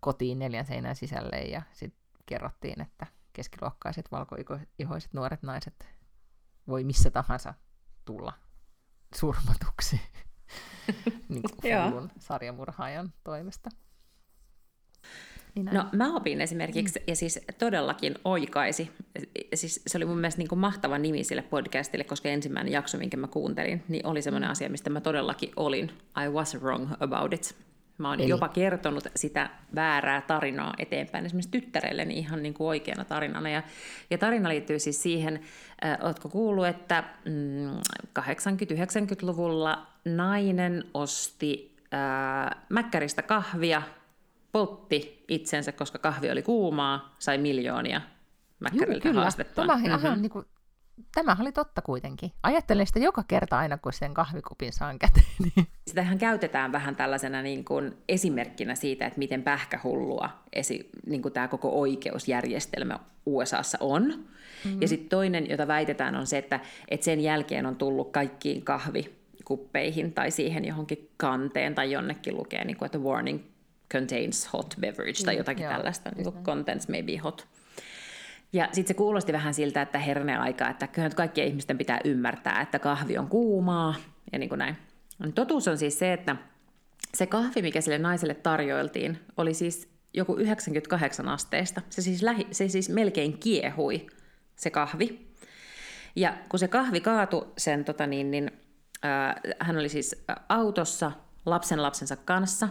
kotiin neljän seinän sisälle ja sitten kerrottiin, että keskiluokkaiset valkoihoiset nuoret naiset voi missä tahansa tulla surmatuksi <laughs> niin kuin sarjamurhaajan toimesta. Niin no mä opin esimerkiksi, mm. ja siis todellakin oikaisi, siis se oli mun mielestä niin kuin mahtava nimi sille podcastille, koska ensimmäinen jakso, minkä mä kuuntelin, niin oli semmoinen mm. asia, mistä mä todellakin olin. I was wrong about it. Mä oon Eli... jopa kertonut sitä väärää tarinaa eteenpäin esimerkiksi tyttärelleni ihan niin kuin oikeana tarinana. Ja, ja tarina liittyy siis siihen, äh, ootko kuullut, että mm, 80-90-luvulla nainen osti äh, mäkkäristä kahvia, poltti itsensä, koska kahvi oli kuumaa, sai miljoonia mäkkäriltä haastettua. Tämä, mm-hmm. aha, niin kuin tämä oli totta kuitenkin. Ajattelen sitä joka kerta aina, kun sen kahvikupin saan käteen. <laughs> Sitähän käytetään vähän tällaisena niin kuin esimerkkinä siitä, että miten pähkähullua esi, niin kuin tämä koko oikeusjärjestelmä USAssa on. Mm-hmm. Ja sitten toinen, jota väitetään, on se, että, että sen jälkeen on tullut kaikkiin kahvikuppeihin tai siihen johonkin kanteen tai jonnekin lukee, niin kuin, että warning contains hot beverage tai mm, jotakin mm, tällaista, niin kuin contents may be hot. Ja sitten se kuulosti vähän siltä, että herneaika, että kyllä kaikkien ihmisten pitää ymmärtää, että kahvi on kuumaa ja niin kuin näin. Totuus on siis se, että se kahvi, mikä sille naiselle tarjoiltiin, oli siis joku 98 asteesta. Se siis, lähi, se siis melkein kiehui, se kahvi. Ja kun se kahvi kaatui sen, tota niin, niin, äh, hän oli siis autossa lapsen lapsensa kanssa,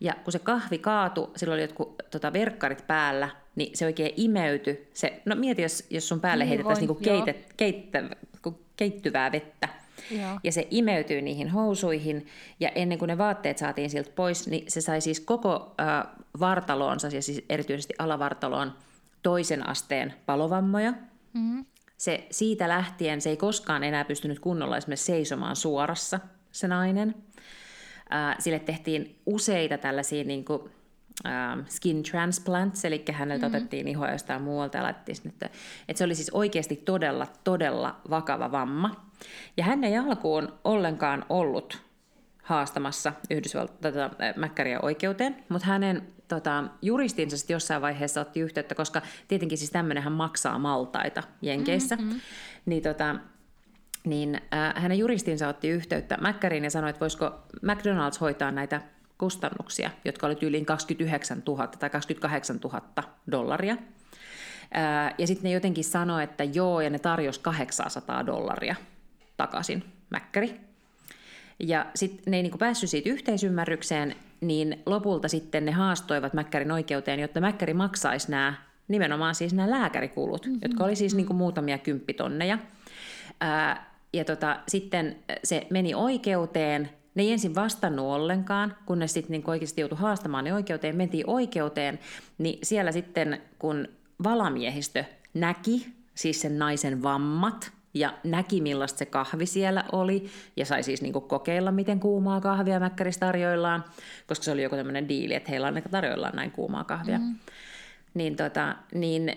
ja kun se kahvi kaatui, sillä oli jotkut tota, verkkarit päällä, niin se oikein imeyty. Se, no mieti, jos, jos sun päälle Niin heitettäisiin voi, niinku keittä, keittyvää vettä, Joo. ja se imeytyy niihin housuihin, ja ennen kuin ne vaatteet saatiin sieltä pois, niin se sai siis koko äh, vartaloonsa, ja siis erityisesti alavartaloon, toisen asteen palovammoja. Mm-hmm. Se siitä lähtien se ei koskaan enää pystynyt kunnolla esimerkiksi seisomaan suorassa, se nainen. Äh, sille tehtiin useita tällaisia niin kuin, skin transplants, eli häneltä mm-hmm. otettiin ihoa jostain muualta ja laitettiin sinne. Että se oli siis oikeasti todella, todella vakava vamma. Ja hän ei alkuun ollenkaan ollut haastamassa Yhdysvalta, tota, Mäkkäriä oikeuteen, mutta hänen tota, juristinsa sitten jossain vaiheessa otti yhteyttä, koska tietenkin siis tämmöinenhän maksaa maltaita Jenkeissä, mm-hmm. niin, tota, niin äh, hänen juristinsa otti yhteyttä Mäkkäriin ja sanoi, että voisiko McDonald's hoitaa näitä kustannuksia, jotka oli yli 29 000 tai 28 000 dollaria. Ja sitten ne jotenkin sanoi, että joo, ja ne tarjosi 800 dollaria takaisin Mäkkäri. Ja sitten ne ei niinku päässyt siitä yhteisymmärrykseen, niin lopulta sitten ne haastoivat Mäkkärin oikeuteen, jotta Mäkkäri maksaisi nämä nimenomaan siis nämä lääkärikulut, mm-hmm. jotka oli siis niinku muutamia kymppitonneja. Ää, ja tota, sitten se meni oikeuteen, ne ei ensin vastannut ollenkaan, kunnes sitten niin oikeasti joutui haastamaan ne oikeuteen, mentiin oikeuteen, niin siellä sitten kun valamiehistö näki siis sen naisen vammat, ja näki millaista se kahvi siellä oli, ja sai siis niin kokeilla, miten kuumaa kahvia Mäkkärissä tarjoillaan, koska se oli joku tämmöinen diili, että heillä on tarjoillaan näin kuumaa kahvia. Mm. Niin, tota, niin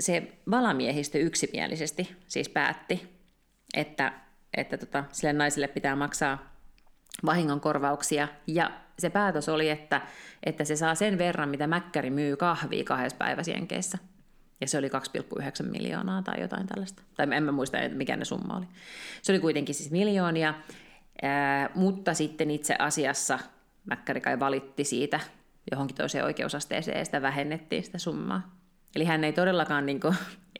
se valamiehistö yksimielisesti siis päätti, että, että tota, sille naiselle pitää maksaa vahingonkorvauksia, ja se päätös oli, että, että se saa sen verran, mitä Mäkkäri myy kahvia kahdessa päivässä Jenkeissä. Ja se oli 2,9 miljoonaa tai jotain tällaista. Tai en mä muista, mikä ne summa oli. Se oli kuitenkin siis miljoonia, ää, mutta sitten itse asiassa Mäkkäri kai valitti siitä johonkin toiseen oikeusasteeseen ja sitä vähennettiin sitä summaa. Eli hän ei todellakaan niin kuin,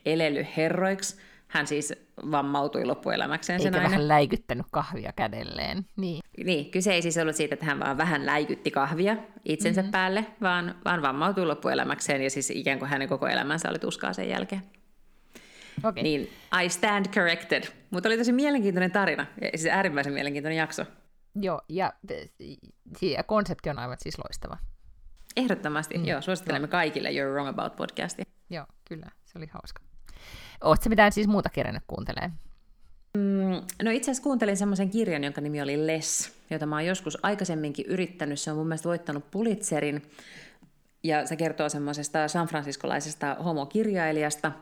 elely herroiksi, hän siis vammautui loppuelämäkseen Eikä vähän läikyttänyt kahvia kädelleen. Niin. niin, kyse ei siis ollut siitä, että hän vaan vähän läikytti kahvia itsensä mm-hmm. päälle, vaan, vaan vammautui loppuelämäkseen ja siis ikään kuin hänen koko elämänsä oli tuskaa sen jälkeen. Okay. Niin, I stand corrected. Mutta oli tosi mielenkiintoinen tarina, siis äärimmäisen mielenkiintoinen jakso. Joo, ja, ja konsepti on aivan siis loistava. Ehdottomasti, mm, joo, suosittelemme joo. kaikille You're Wrong About podcastia. Joo, kyllä, se oli hauska. Oletko mitään siis muuta kerännyt kuuntelemaan? Mm, no itse asiassa kuuntelin semmoisen kirjan, jonka nimi oli Less, jota mä oon joskus aikaisemminkin yrittänyt. Se on mun mielestä voittanut Pulitzerin. Ja se kertoo semmoisesta San Franciscolaisesta homokirjailijasta.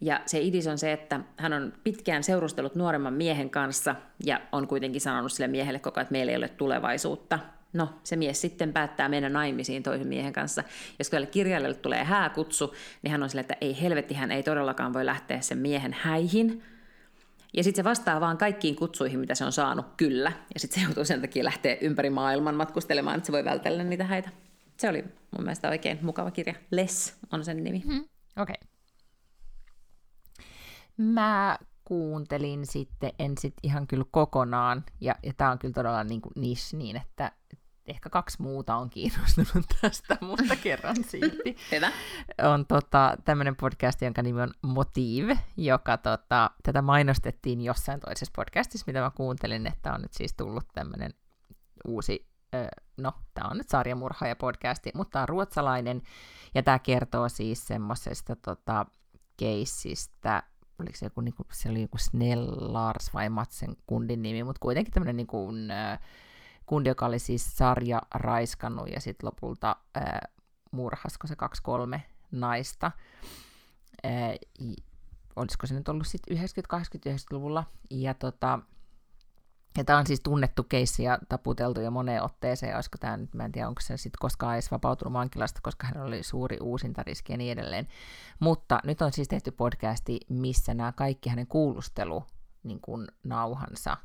Ja se idis on se, että hän on pitkään seurustellut nuoremman miehen kanssa ja on kuitenkin sanonut sille miehelle koko ajan, että meillä ei ole tulevaisuutta. No, se mies sitten päättää mennä naimisiin toisen miehen kanssa. Jos tälle kirjailijalle tulee hääkutsu, niin hän on sille, että ei helvetti, hän ei todellakaan voi lähteä sen miehen häihin. Ja sitten se vastaa vaan kaikkiin kutsuihin, mitä se on saanut, kyllä. Ja sitten se joutuu sen takia lähteä ympäri maailman matkustelemaan, että se voi vältellä niitä häitä. Se oli mun mielestä oikein mukava kirja. Less on sen nimi. Mm-hmm. Okei. Okay. Mä kuuntelin sitten, en sit ihan kyllä kokonaan, ja, ja tämä on kyllä todella niin kuin niche niin, että ehkä kaksi muuta on kiinnostunut <laughs> tästä, mutta kerran silti. <laughs> Hyvä. On tota, tämmöinen podcast, jonka nimi on Motive, joka tota, tätä mainostettiin jossain toisessa podcastissa, mitä mä kuuntelin, että on nyt siis tullut tämmöinen uusi, no, tämä on nyt sarjamurhaaja podcasti, mutta tämä on ruotsalainen, ja tämä kertoo siis semmoisesta tota, keissistä, oliko se joku, niin kuin, se oli joku Snell Lars vai Matsen kundin nimi, mutta kuitenkin tämmöinen niin kuin, äh, kundi, joka oli siis sarja raiskannut ja sitten lopulta ää, murhasko se kaksi-kolme naista. Ää, olisiko se nyt ollut sitten 90-80-90-luvulla. Ja tota, ja tämä on siis tunnettu keissi ja taputeltu jo moneen otteeseen, olisiko tämä nyt, mä en tiedä, onko se sitten koskaan edes vapautunut vankilasta, koska hän oli suuri uusintariski ja niin edelleen. Mutta nyt on siis tehty podcasti, missä nämä kaikki hänen kuulustelu niin kuin nauhansa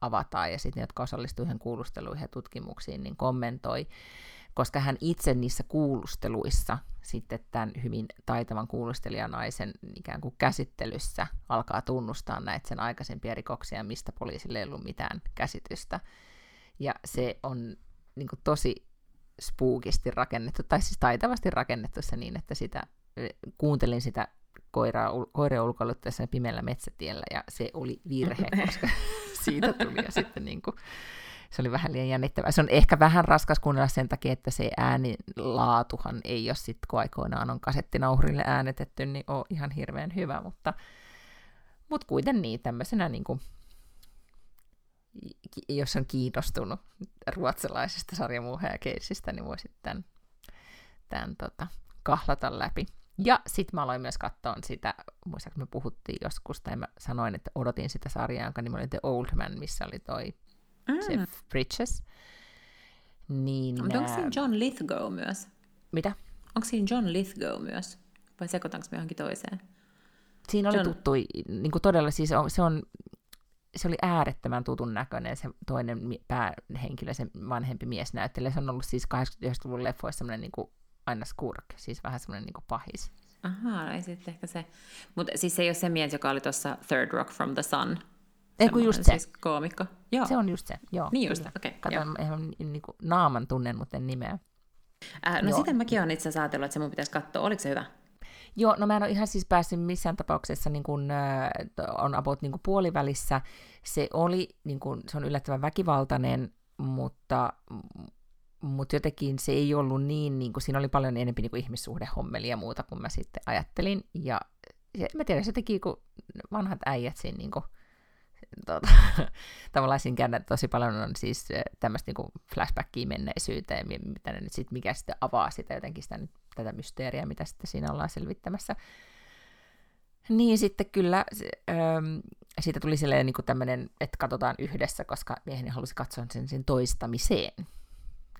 avataan. Ja sitten ne, jotka osallistuivat kuulusteluihin ja tutkimuksiin, niin kommentoi, koska hän itse niissä kuulusteluissa sitten tämän hyvin taitavan kuulustelijanaisen ikään kuin käsittelyssä alkaa tunnustaa näitä sen aikaisempia rikoksia, mistä poliisille ei ollut mitään käsitystä. Ja se on niin kuin tosi spookisti rakennettu, tai siis taitavasti rakennettu se niin, että sitä kuuntelin sitä koiraa, koiraa ulkoiluttaessa pimeällä metsätiellä, ja se oli virhe, <laughs> koska <laughs> siitä tuli, ja sitten niin kuin, se oli vähän liian jännittävää. Se on ehkä vähän raskas kuunnella sen takia, että se äänilaatuhan ei ole sitten, kun aikoinaan on kasettinauhurille äänetetty, niin on ihan hirveän hyvä, mutta, mutta kuitenkin niin, tämmöisenä niin kuin, jos on kiinnostunut ruotsalaisesta sarjamuuheja-keisistä, niin voi sitten tämän tota, kahlata läpi. Ja sitten mä aloin myös katsoa sitä, muistaakseni me puhuttiin joskus, tai mä sanoin, että odotin sitä sarjaa, jonka nimi oli The Old Man, missä oli toi mm. se Bridges. Niin, Mutta onko siinä John Lithgow myös? Mitä? Onko siinä John Lithgow myös? Vai sekoitanko me johonkin toiseen? Siinä oli John... tuttu, niin kuin todella, siis on, se, on, se oli äärettömän tutun näköinen se toinen päähenkilö, se vanhempi mies näyttelijä. Se on ollut siis 80-luvun leffoissa semmoinen niin kuin aina skurk, siis vähän semmoinen niin pahis. Ahaa, ei sitten ehkä se. Mutta siis se ei ole se mies, joka oli tuossa Third Rock from the Sun. Ei kun just se. Siis koomikko. Joo. Se on just se, joo. Niin just, okei. Okay, Katon ihan niin kuin naaman tunnen, mutta en nimeä. Äh, no joo. sitä mäkin olen itse asiassa ajatellut, että se mun pitäisi katsoa. Oliko se hyvä? Joo, no mä en ole ihan siis päässyt missään tapauksessa, niin kun, äh, on about niin kuin puolivälissä. Se oli, niin kun, se on yllättävän väkivaltainen, mutta mutta jotenkin se ei ollut niin, niin kuin, siinä oli paljon enemmän niin ihmissuhdehommelia ja muuta kuin mä sitten ajattelin. Ja se, mä tiedän, se teki kun vanhat äijät siinä niin kuin, tuota, <laughs> tavallaan siinä käännä, tosi paljon on siis tämmöistä niin flashbackia menneisyyteen, mitä ne nyt sit, mikä sitten avaa sitä jotenkin sitä, tätä mysteeriä, mitä sitten siinä ollaan selvittämässä. Niin sitten kyllä ähm, siitä tuli silleen niin tämmöinen, että katsotaan yhdessä, koska mieheni halusi katsoa sen, sen toistamiseen.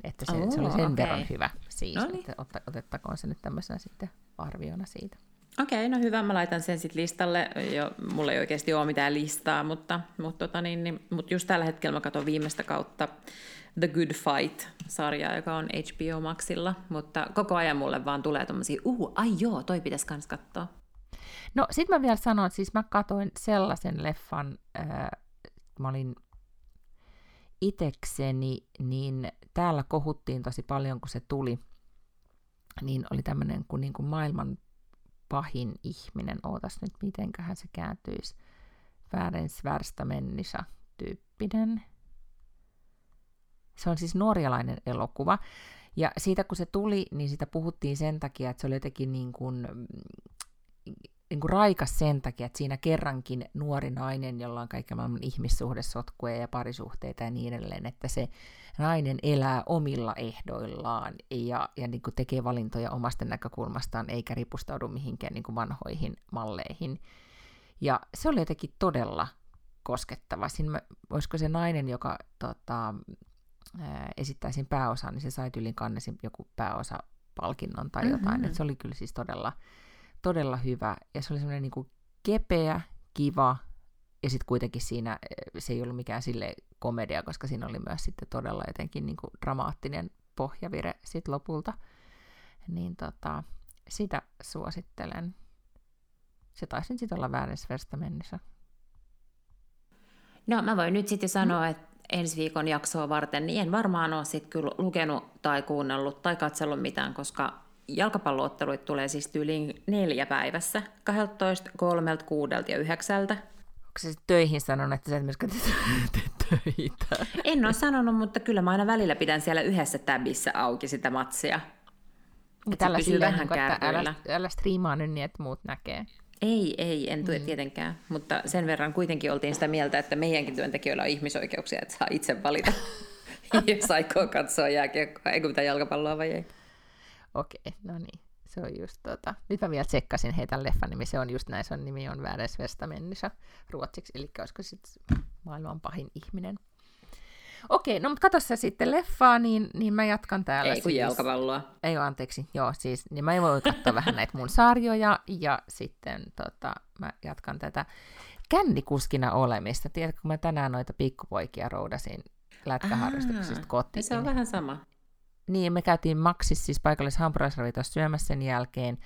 Että se, oh, se oli sen okay. verran hyvä siis, no niin. että otettakoon se nyt tämmöisenä sitten arviona siitä. Okei, no hyvä, mä laitan sen sitten listalle. Jo, mulla ei oikeasti ole mitään listaa, mutta, mutta, tota niin, niin, mutta just tällä hetkellä mä katson viimeistä kautta The Good Fight-sarjaa, joka on HBO Maxilla, mutta koko ajan mulle vaan tulee tommosia, uh, ai joo, toi pitäisi kans katsoa. No sit mä vielä sanon, että siis mä katoin sellaisen leffan, äh, mä olin itekseni, niin täällä kohuttiin tosi paljon, kun se tuli, niin oli tämmöinen kuin, niin kuin maailman pahin ihminen. Ootas nyt, mitenköhän se kääntyisi. Värens värstä mennisa tyyppinen. Se on siis norjalainen elokuva. Ja siitä kun se tuli, niin sitä puhuttiin sen takia, että se oli jotenkin niin kuin niin kuin raikas sen takia, että siinä kerrankin nuori nainen, jolla on kaiken maailman ihmissuhdesotkuja ja parisuhteita ja niin edelleen, että se nainen elää omilla ehdoillaan ja, ja niin kuin tekee valintoja omasta näkökulmastaan, eikä ripustaudu mihinkään niin kuin vanhoihin malleihin. Ja se oli jotenkin todella koskettava. Siinä, olisiko se nainen, joka tota, esittäisin pääosan, niin se sai tyylin kannesin joku pääosa palkinnon tai jotain. Mm-hmm. Et se oli kyllä siis todella, todella hyvä. Ja se oli semmoinen niin kepeä, kiva, ja sitten kuitenkin siinä se ei ollut mikään sille komedia, koska siinä oli myös sitten todella jotenkin niin kuin dramaattinen pohjavire sit lopulta. Niin tota, sitä suosittelen. Se taisi sitten olla vääräsversta mennessä. No mä voin nyt sitten sanoa, että ensi viikon jaksoa varten, niin en varmaan ole sitten kyllä lukenut tai kuunnellut tai katsellut mitään, koska jalkapallootteluit tulee siis tyyliin neljä päivässä, 12, 3, 6 ja 9. Onko se töihin sanonut, että sä et myöskään <laughs> tee töitä? En ole sanonut, mutta kyllä mä aina välillä pidän siellä yhdessä tabissa auki sitä matsia. Tällä silleen, vähän niin että älä, älä striimaa nyt niin, että muut näkee. Ei, ei, en tue mm. tietenkään, mutta sen verran kuitenkin oltiin sitä mieltä, että meidänkin työntekijöillä on ihmisoikeuksia, että saa itse valita, <laughs> <laughs> jos aikoo katsoa jääkiekkoa, eikö mitään jalkapalloa vai ei. Okei, no niin. Se on just tota, nyt mä vielä tsekkasin heitä leffan nimi, se on just näin, se on nimi on Vääräs Vestamennisa ruotsiksi, eli olisiko sitten maailman pahin ihminen. Okei, no mutta katso sä sitten leffaa, niin, niin mä jatkan täällä. Ei kun siis, jalkapalloa. Ei anteeksi, joo siis, niin mä voin katsoa <laughs> vähän näitä mun sarjoja, ja sitten tota, mä jatkan tätä kännikuskina olemista. Tiedätkö, kun mä tänään noita pikkupoikia roudasin lätkäharrastuksista kotiin. Se on vähän sama. Niin, me käytiin Maxis, siis paikallisessa hampurilaisravitossa syömässä sen jälkeen.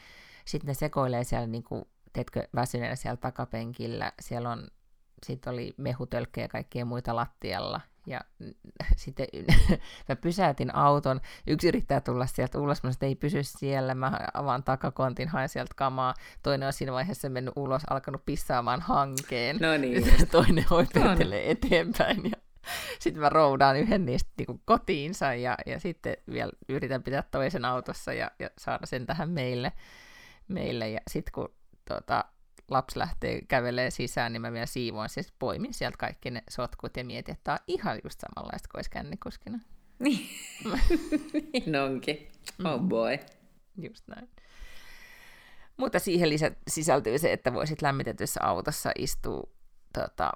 Sitten ne sekoilee siellä, niin kuin, teetkö, väsyneenä siellä takapenkillä. Siellä on sitten oli mehutölkkejä ja kaikkea muita lattialla. Ja <laughs> sitten <laughs> mä pysäytin auton, yksi yrittää tulla sieltä ulos, mä ei pysy siellä, mä avaan takakontin, haen sieltä kamaa, toinen on siinä vaiheessa mennyt ulos, alkanut pissaamaan hankeen, no niin. <laughs> toinen hoipetelee eteenpäin ja <laughs> sitten mä roudaan yhden niistä niin kotiinsa ja, ja sitten vielä yritän pitää toisen autossa ja, ja saada sen tähän meille. meille. Ja sitten kun tota, lapsi lähtee kävelee sisään, niin mä vielä siivoin, siis poimin sieltä kaikki ne sotkut ja mietin, että tämä on ihan just samanlaista kuin olisi kännikuskina. <laughs> Niin, niin onkin. Oh mm. boy. Just näin. Mutta siihen lisä, sisältyy se, että voisit lämmitetyssä autossa istua tota,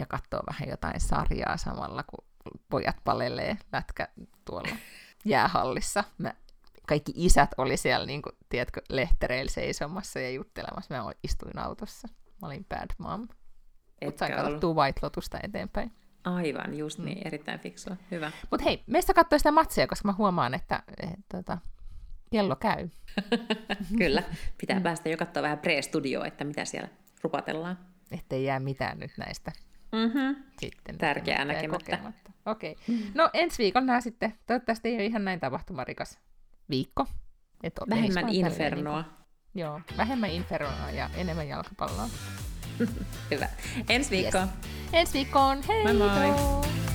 ja katsoa vähän jotain sarjaa samalla, kun pojat palelee lätkä tuolla jäähallissa. Mä, kaikki isät oli siellä, niin kuin, tiedätkö, lehtereillä seisomassa ja juttelemassa. Mä istuin autossa. Mä olin bad mom. Mutta sain katsottua White Lotusta eteenpäin. Aivan, just niin, mm. erittäin fiksua. Hyvä. Mutta hei, meistä katsoi sitä matsia, koska mä huomaan, että et, tota, kello käy. <laughs> Kyllä, pitää mm. päästä jo katsoa vähän pre-studioa, että mitä siellä rupatellaan. Ettei jää mitään nyt näistä Mm-hmm. Sitten Tärkeää näkemättä. Okei. Okay. Mm. No ensi viikolla nämä sitten. Toivottavasti ei ole ihan näin tapahtumarikas viikko. Et vähemmän infernoa. Niin joo, vähemmän infernoa ja enemmän jalkapalloa. <laughs> Hyvä. Ensi viikkoon. Yes. Ensi viikkoon. Hei! Moi moi!